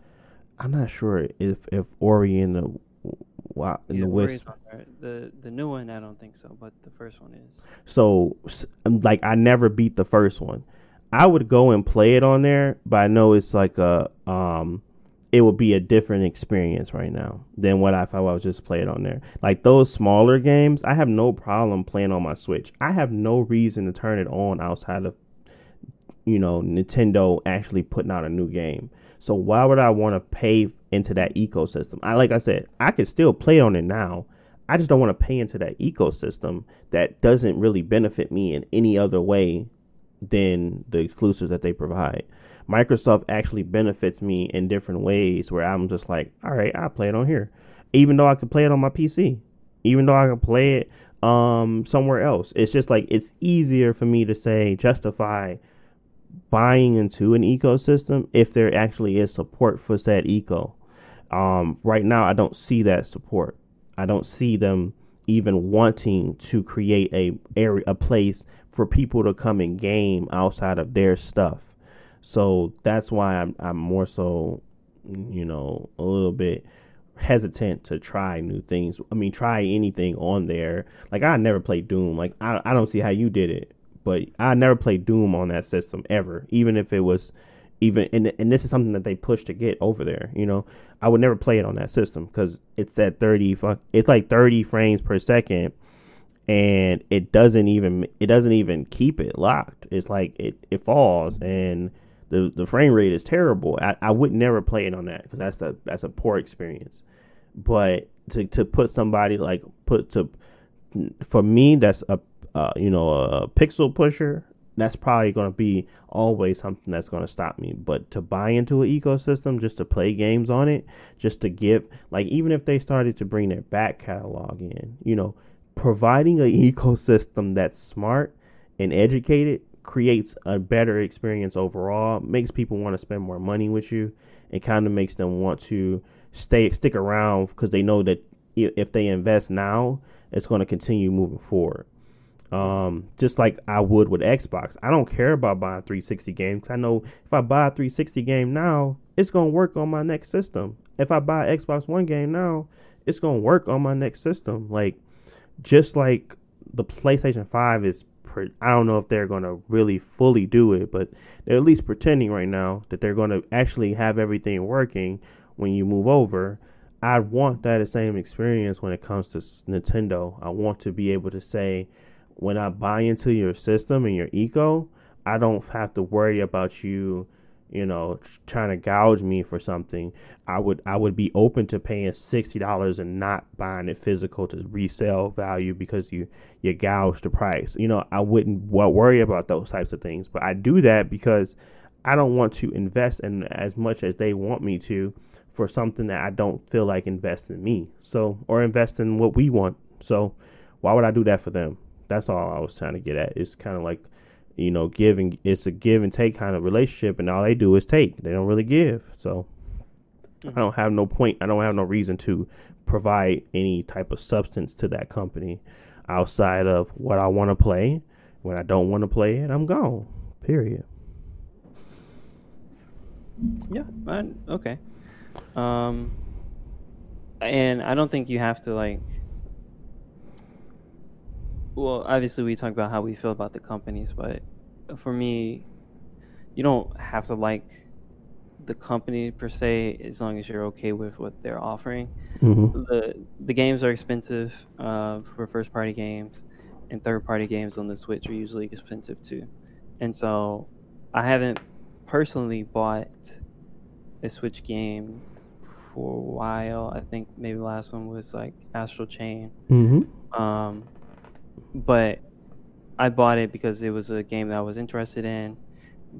I'm not sure if if Ori and the Wow, in Yeah, the Wisp. The the new one, I don't think so, but the first one is. So, um, like, I never beat the first one. I would go and play it on there, but I know it's like a um, it would be a different experience right now than what I if I was just playing on there. Like those smaller games, I have no problem playing on my Switch. I have no reason to turn it on outside of you know Nintendo actually putting out a new game. So why would I want to pay into that ecosystem? I like I said, I could still play on it now. I just don't want to pay into that ecosystem that doesn't really benefit me in any other way than the exclusives that they provide. Microsoft actually benefits me in different ways where I'm just like, all right, I'll play it on here. Even though I could play it on my PC. Even though I could play it um somewhere else. It's just like it's easier for me to say justify buying into an ecosystem if there actually is support for said eco. Um, right now, I don't see that support. I don't see them even wanting to create a area, a place for people to come and game outside of their stuff. So that's why I'm I'm more so, you know, a little bit hesitant to try new things. I mean, try anything on there. Like I never played Doom. Like I I don't see how you did it, but I never played Doom on that system ever. Even if it was even and and this is something that they push to get over there. You know, I would never play it on that system because it's at thirty. Fuck, it's like thirty frames per second, and it doesn't even it doesn't even keep it locked. It's like it it falls and. The, the frame rate is terrible. I, I would never play it on that because that's the that's a poor experience. But to, to put somebody like put to for me that's a uh, you know a pixel pusher that's probably going to be always something that's going to stop me but to buy into an ecosystem just to play games on it just to give like even if they started to bring their back catalog in you know providing an ecosystem that's smart and educated creates a better experience overall makes people want to spend more money with you it kind of makes them want to stay stick around because they know that if they invest now it's going to continue moving forward um, just like I would with Xbox. I don't care about buying 360 games. I know if I buy a 360 game now, it's gonna work on my next system. If I buy Xbox One game now, it's gonna work on my next system. Like just like the PlayStation 5 is. Pre- I don't know if they're gonna really fully do it, but they're at least pretending right now that they're gonna actually have everything working when you move over. I want that same experience when it comes to Nintendo. I want to be able to say, when I buy into your system and your eco, I don't have to worry about you, you know, trying to gouge me for something. I would I would be open to paying sixty dollars and not buying it physical to resell value because you you gouge the price. You know, I wouldn't wo- worry about those types of things, but I do that because I don't want to invest in as much as they want me to for something that I don't feel like invest in me. So or invest in what we want. So why would I do that for them? That's all I was trying to get at. It's kind of like, you know, giving. It's a give and take kind of relationship, and all they do is take. They don't really give. So I don't have no point. I don't have no reason to provide any type of substance to that company outside of what I want to play. When I don't want to play it, I'm gone. Period. Yeah. I, okay. Um. And I don't think you have to like. Well, obviously we talk about how we feel about the companies, but for me, you don't have to like the company per se as long as you're okay with what they're offering. Mm-hmm. the the games are expensive uh, for first party games, and third party games on the Switch are usually expensive too. And so, I haven't personally bought a Switch game for a while. I think maybe the last one was like Astral Chain. Mm-hmm. Um, but I bought it because it was a game that I was interested in.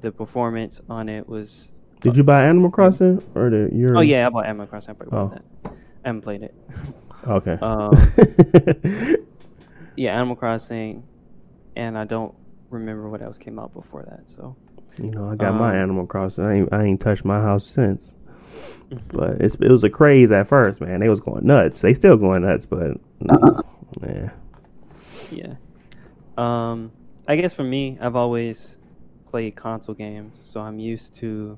The performance on it was. Did you buy Animal Crossing or the your? Oh yeah, I bought Animal Crossing. I probably bought Oh. that. I haven't played it. Okay. Um, yeah, Animal Crossing, and I don't remember what else came out before that. So, you know, I got my um, Animal Crossing. I ain't, I ain't touched my house since. But it's it was a craze at first, man. They was going nuts. They still going nuts, but yeah. Yeah. Um, I guess for me, I've always played console games, so I'm used to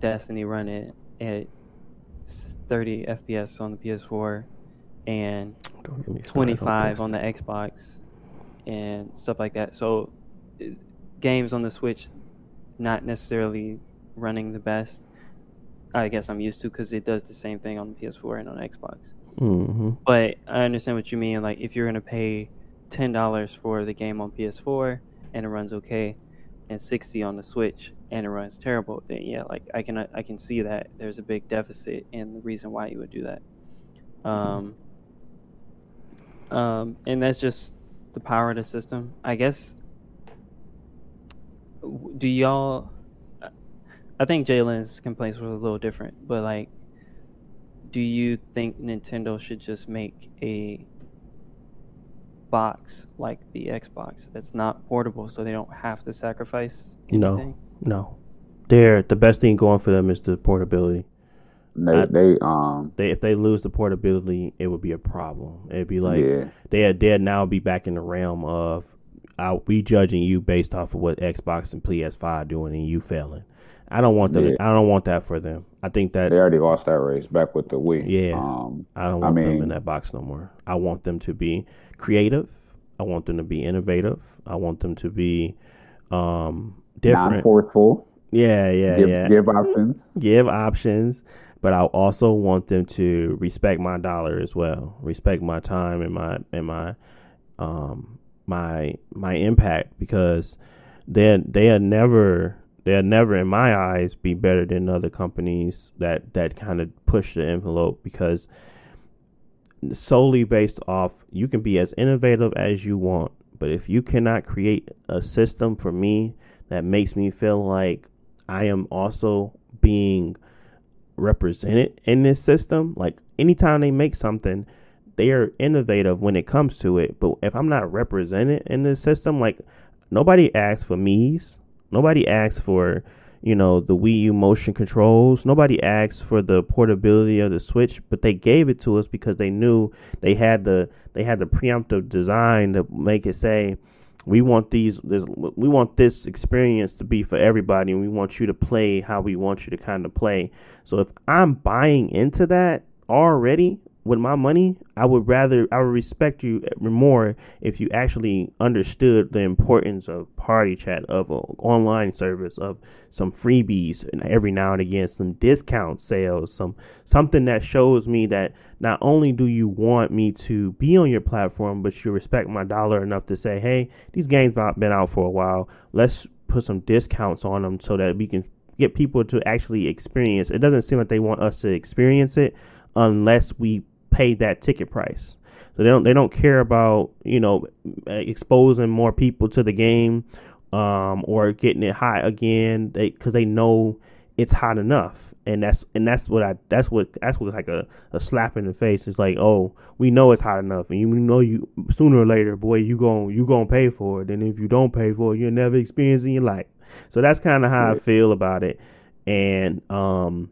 Destiny running at 30 FPS on the PS4 and Don't get me started 25 on the Xbox and stuff like that. So uh, games on the Switch not necessarily running the best. I guess I'm used to because it does the same thing on the PS4 and on Xbox. Mhm. But I understand what you mean. Like if you're gonna pay ten dollars for the game on PS4 and it runs okay, and sixty on the Switch and it runs terrible, then yeah, like I can I can see that there's a big deficit and the reason why you would do that. Um, um, and that's just the power of the system, I guess. Do y'all? I think Jalen's complaints were a little different, but like, do you think Nintendo should just make a box like the Xbox that's not portable, so they don't have to sacrifice No. anything? No, they're the best thing going for them is the portability. They I- they um They if they lose the portability, it would be a problem. It'd be like yeah they'd they'd now be back in the realm of uh, we judging you based off of what Xbox and PS5 doing and you failing. I don't want them. Yeah. I don't want that for them. I think that they already lost that race back with the Wii. Yeah. Um I don't I want them in that box no more. I want them to be creative. I want them to be innovative. I want them to be um different. non-forceful. Yeah, yeah, give yeah. give options. give options, but I also want them to respect my dollar as well, respect my time and my and my um my my impact because they they are never they'll never in my eyes be better than other companies that that kind of push the envelope because solely based off you can be as innovative as you want but if you cannot create a system for me that makes me feel like I am also being represented in this system. Like anytime they make something, they are innovative when it comes to it. But if I'm not represented in this system, like nobody asks for me's, nobody asks for you know the Wii U motion controls, nobody asked for the portability of the Switch, but they gave it to us because they knew they had the they had the preemptive design to make it say we want these this we want this experience to be for everybody and we want you to play how we want you to kind of play. So if i'm buying into that already with my money i would rather i would respect you more if you actually understood the importance of party chat of an online service of some freebies and every now and again some discount sales some something that shows me that not only do you want me to be on your platform but you respect my dollar enough to say hey these games have been out for a while. Let's put some discounts on them so that we can get people to actually experience. It doesn't seem like they want us to experience it unless we pay that ticket price. So they don't they don't care about you know exposing more people to the game um, or getting it hot again. They because they know it's hot enough. And that's and that's what I that's what that's what like a, a slap in the face. It's like oh we know it's hot enough. And you know you sooner or later boy you gon' you gonna pay for it. And if you don't pay for it you'll never experience it in your life. So that's kind of how I feel about it. And um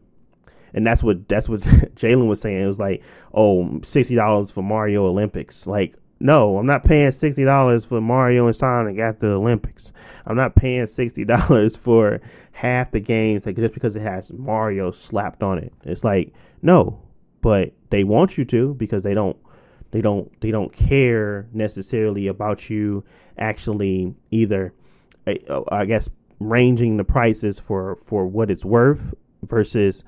and that's what that's what Jalen was saying. It was like, oh, sixty dollars for Mario Olympics. Like, no, I'm not paying sixty dollars for Mario and Sonic at the Olympics. I'm not paying sixty dollars for half the games like, just because it has Mario slapped on it. It's like, no, but they want you to because they don't they don't they don't care necessarily about you actually either I- I guess ranging the prices for for what it's worth versus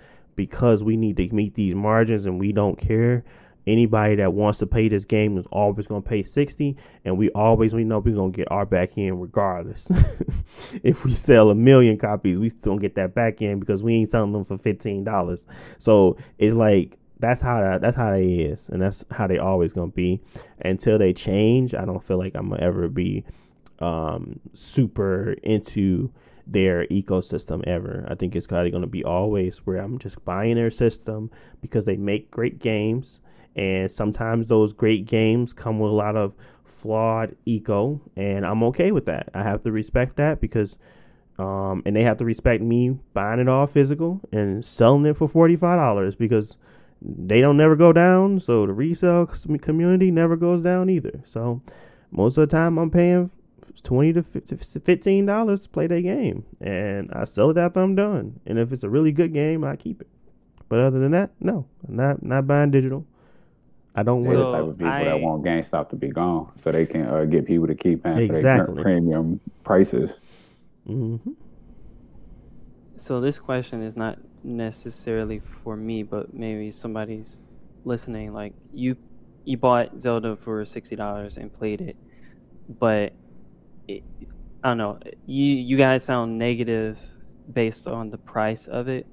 because we need to meet these margins and we don't care. Anybody that wants to pay this game is always going to pay 60 and we always we know we're going to get our back end regardless. if we sell a million copies, we still get that back end because we ain't selling them for $15. So it's like that's how that, that's how they is and that's how they always going to be until they change. I don't feel like I'm to ever be um, super into their ecosystem ever. I think it's probably going to be always where I'm just buying their system because they make great games, and sometimes those great games come with a lot of flawed eco, and I'm okay with that. I have to respect that because. Um, and they have to respect me buying it all physical and selling it for forty five dollars because they don't never go down. So the resale community never goes down either. So most of the time I'm paying twenty to fifteen dollars to play that game, and I sell it after I'm done. And if it's a really good game, I keep it. But other than that, no, not not buying digital. I don't They're want. the type of people I- that want GameStop to be gone, so they can uh, get people to keep paying for their premium prices. hmm So this question is not necessarily for me, but maybe somebody's listening. Like you, you bought Zelda for sixty dollars and played it, but it, I don't know. You you guys sound negative based on the price of it.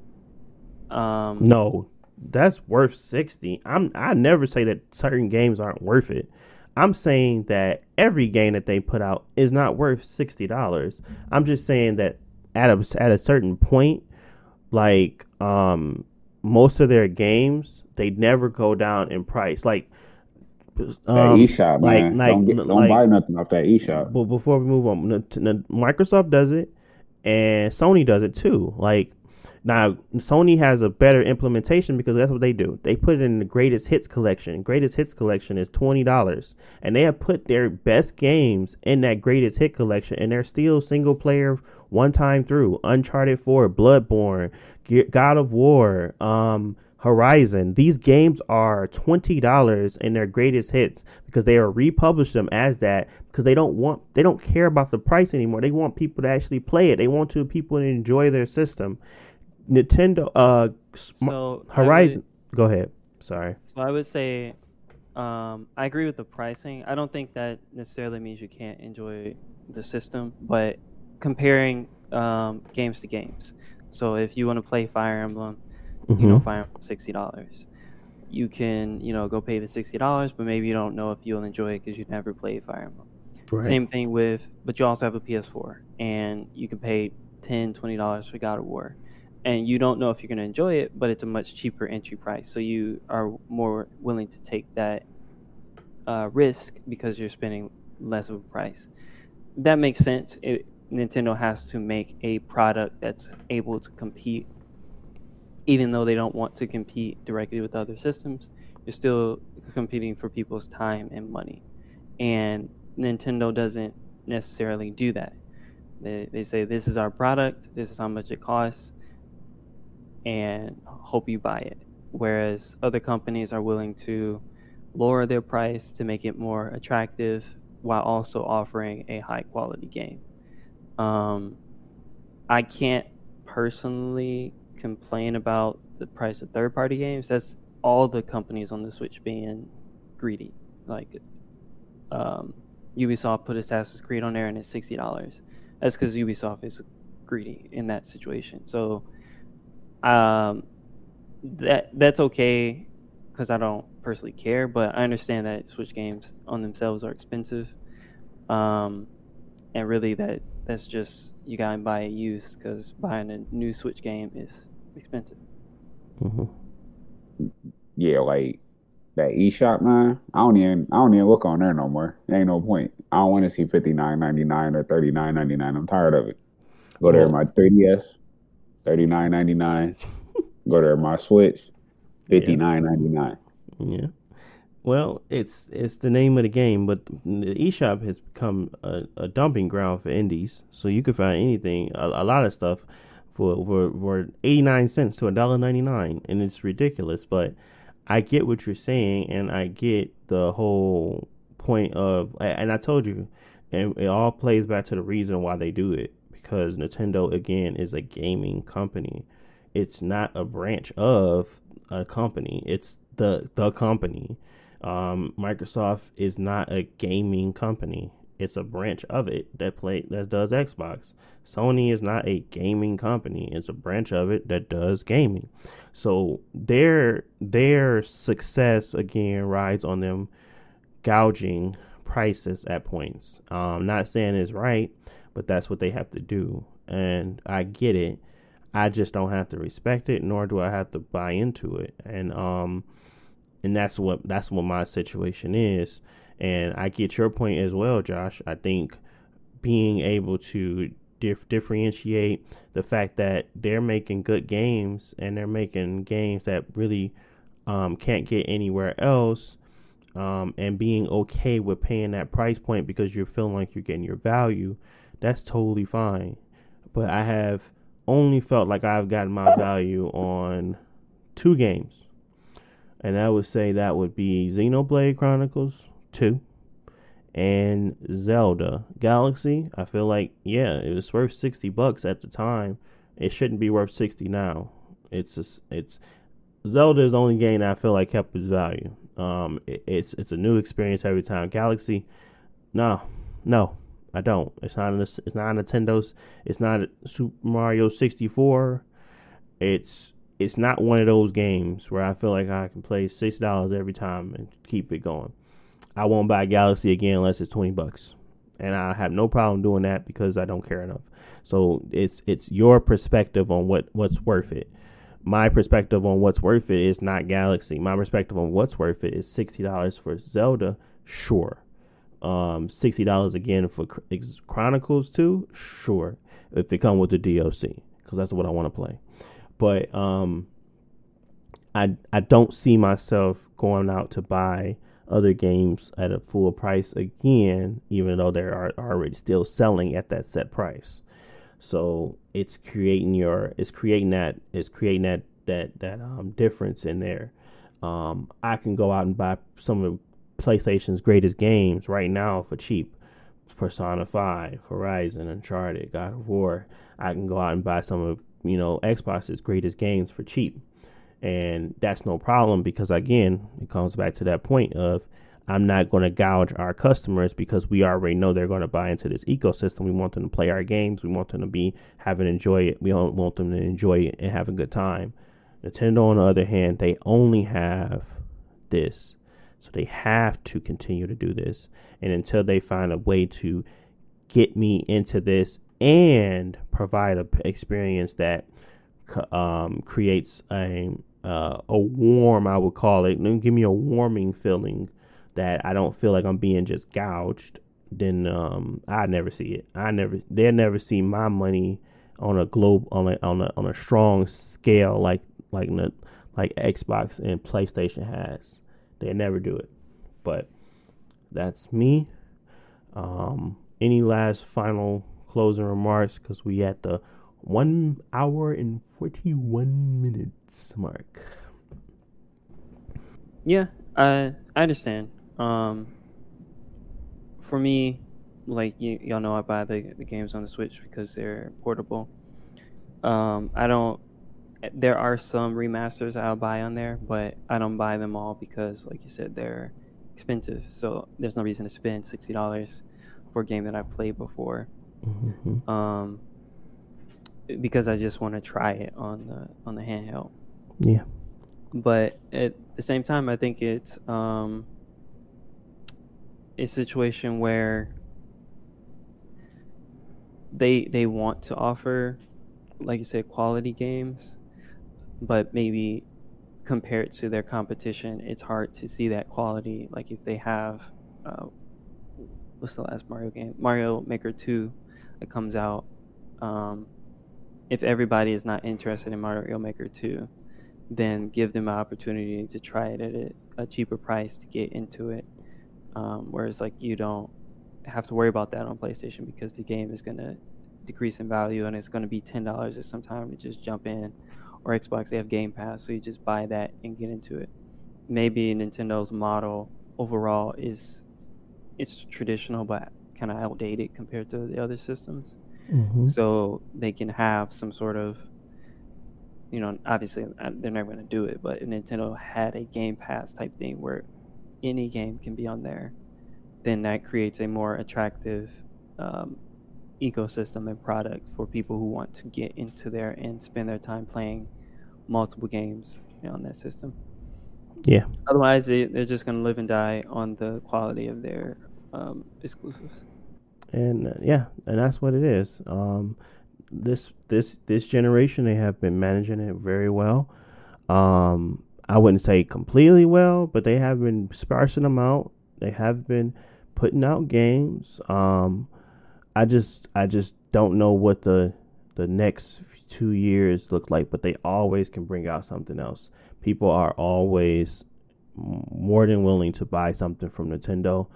Um, No, that's worth sixty. I'm. I never say that certain games aren't worth it. I'm saying that every game that they put out is not worth sixty dollars. I'm just saying that at a at a certain point, like um, most of their games, they never go down in price. Like That um, eShop, like man. like don't get, don't like buy nothing off that eShop. but before we move on, n- t- n- Microsoft does it, and Sony does it too. Like now, Sony has a better implementation because that's what they do. They put it in the greatest hits collection. Greatest hits collection is twenty dollars, and they have put their best games in that greatest hit collection, and they're still single player, one time through. Uncharted Four, Bloodborne, God of War, um. Horizon. These games are twenty dollars in their greatest hits because they are republish them as that because they don't want they don't care about the price anymore. They want people to actually play it. They want to people to enjoy their system. Nintendo uh so I would- Horizon. Go ahead. Sorry. So I would say, um, I agree with the pricing. I don't think that necessarily means you can't enjoy the system, but comparing um, games to games. So if you want to play Fire Emblem, you know Mhm. Fire Emblem sixty dollars. You can you know go pay the sixty dollars, but maybe you don't know if you'll enjoy it because you've never played Fire Emblem. Right. Same thing with, but you also have a PS4, and you can pay 10 dollars for God of War, and you don't know if you're going to enjoy it, but it's a much cheaper entry price, so you are more willing to take that uh, risk because you're spending less of a price. That makes sense. It, Nintendo has to make a product that's able to compete, even though they don't want to compete directly with other systems. You're still competing for people's time and money, and Nintendo doesn't necessarily do that. They, they say this is our product, this is how much it costs, and hope you buy it. Whereas other companies are willing to lower their price to make it more attractive while also offering a high quality game. Um, I can't personally complain about the price of third party games. That's all the companies on the Switch being greedy. Like, um, Ubisoft put Assassin's Creed on there and it's sixty dollars. That's because Ubisoft is greedy in that situation. So, um, that that's okay because I don't personally care, but I understand that Switch games on themselves are expensive, um, and really that that's just you gotta buy it used because buying a new Switch game is expensive. Mhm. Yeah, like that eShop, man. I don't even I don't even look on there no more. There ain't no point. I don't want to see fifty nine ninety nine or thirty nine ninety nine. I'm tired of it. Go there, my 3ds, thirty nine ninety nine. Go there, my Switch, fifty nine ninety nine. Yeah. Well, it's it's the name of the game, but the eShop has become a, a dumping ground for indies. So you can find anything, a, a lot of stuff, for for, for eighty nine cents to a dollar ninety nine, and it's ridiculous. But I get what you're saying, and I get the whole point of, and I told you, and it all plays back to the reason why they do it because Nintendo again is a gaming company. It's not a branch of a company. It's the the company. Um, Microsoft is not a gaming company. It's a branch of it that play that does Xbox. Sony is not a gaming company. It's a branch of it that does gaming. So their their success again rides on them gouging prices at points. Um, not saying it's right, but that's what they have to do, and I get it. I just don't have to respect it, nor do I have to buy into it, and um, and that's what that's what my situation is. And I get your point as well, Josh. I think being able to dif- differentiate the fact that they're making good games and they're making games that really um, can't get anywhere else, um, and being okay with paying that price point because you're feeling like you're getting your value, that's totally fine. But I have only felt like I've gotten my value on two games. And I would say that would be Xenoblade Chronicles 2 and Zelda Galaxy. I feel like yeah, it was worth 60 bucks at the time. It shouldn't be worth 60 now. It's just, it's Zelda is the only game that I feel like kept its value. Um, it, it's it's a new experience every time. Galaxy, no, no, I don't. It's not. It's not a Nintendo's. It's not Super Mario 64. It's it's not one of those games where I feel like I can play six dollars every time and keep it going. I won't buy Galaxy again unless it's twenty bucks, and I have no problem doing that because I don't care enough. So it's it's your perspective on what what's worth it. My perspective on what's worth it is not Galaxy. My perspective on what's worth it is sixty dollars for Zelda. Sure, um, sixty dollars again for Chronicles Two. Sure, if they come with the DLC because that's what I want to play but um, I I don't see myself going out to buy other games at a full price again, even though they are already still selling at that set price. So it's creating your it's creating that it's creating that that that um, difference in there. Um, I can go out and buy some of PlayStation's greatest games right now for cheap. Persona 5, Horizon, Uncharted, God of War. I can go out and buy some of you know Xbox's greatest games for cheap, and that's no problem because again, it comes back to that point of I'm not going to gouge our customers because we already know they're going to buy into this ecosystem. We want them to play our games. We want them to be having enjoy it. We don't want them to enjoy it and have a good time. Nintendo, on the other hand, they only have this. So they have to continue to do this. And until they find a way to get me into this and provide a experience that um, creates a uh, a warm, I would call it, give me a warming feeling that I don't feel like I'm being just gouged. Then um, I never see it. I never, they'll never see my money on a globe on a on a on a strong scale like like like Xbox and PlayStation has. They never do it. But that's me. Um, any last final closing remarks because we at the one hour and 41 minutes mark. Yeah, I I understand. Um, for me, like you y'all know, I buy the, the games on the Switch because they're portable. Um, I don't. There are some remasters I'll buy on there, but I don't buy them all because, like you said, they're expensive. So there's no reason to spend sixty dollars for a game that I've played before. Mm-hmm. Um, because I just want to try it on the on the handheld. Yeah. But at the same time, I think it's um, a situation where they they want to offer, like you said, quality games, but maybe compared to their competition, it's hard to see that quality. Like if they have, uh, what's the last Mario game? Mario Maker Two that comes out, um, if everybody is not interested in Mario Maker 2, then give them an opportunity to try it at a, cheaper price to get into it. Um, whereas, like, you don't have to worry about that on PlayStation because the game is going to decrease in value and it's going to be $10 at some time to just jump in. Or Xbox, they have Game Pass, so you just buy that and get into it. Maybe Nintendo's model overall is it's traditional, but kind of outdated compared to the other systems. Mm-hmm. So they can have some sort of, you know, obviously uh, they're never going to do it, but Nintendo had a Game Pass type thing where any game can be on there. Then that creates a more attractive um, ecosystem and product for people who want to get into there and spend their time playing multiple games on that system. Yeah. Otherwise, they, they're just going to live and die on the quality of their um, exclusives and uh, yeah, and that's what it is. Um, this this this generation they have been managing it very well. Um, I wouldn't say completely well, but they have been sparsing them out. They have been putting out games. Um, I just I just don't know what the the next two years look like, but they always can bring out something else. People are always more than willing to buy something from Nintendo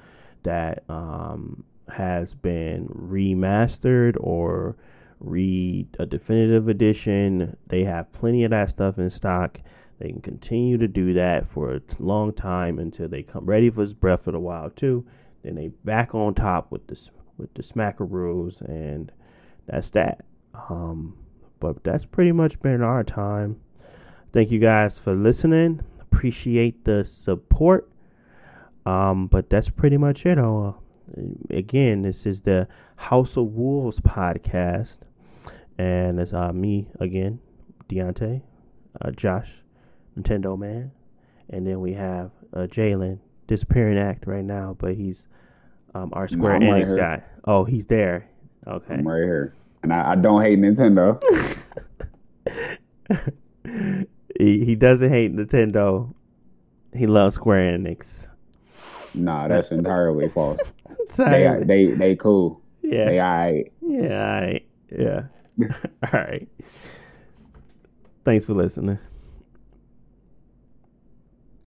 that um, has been remastered or read a definitive edition. They have plenty of that stuff in stock. They can continue to do that for a long time until they come ready for Breath of the Wild 2. Then they back on top with this with the Smackaroos, and that's that. Um, but that's pretty much been our time. Thank you guys for listening. Appreciate the support. Um, but that's pretty much it. Uh, again, this is the House of Wolves podcast, and it's uh, me again, Diontae, uh, Josh, Nintendo Man, and then we have uh, Jalen, disappearing act right now, but he's um, our Square No, I'm right Enix guy. Oh, he's there. Okay. I'm right here, and I, I don't hate Nintendo. he, he doesn't hate Nintendo. He loves Square Enix. Nah, that's entirely false. They they they cool. yeah. They alright. Yeah. all right. Yeah. all right. Thanks for listening.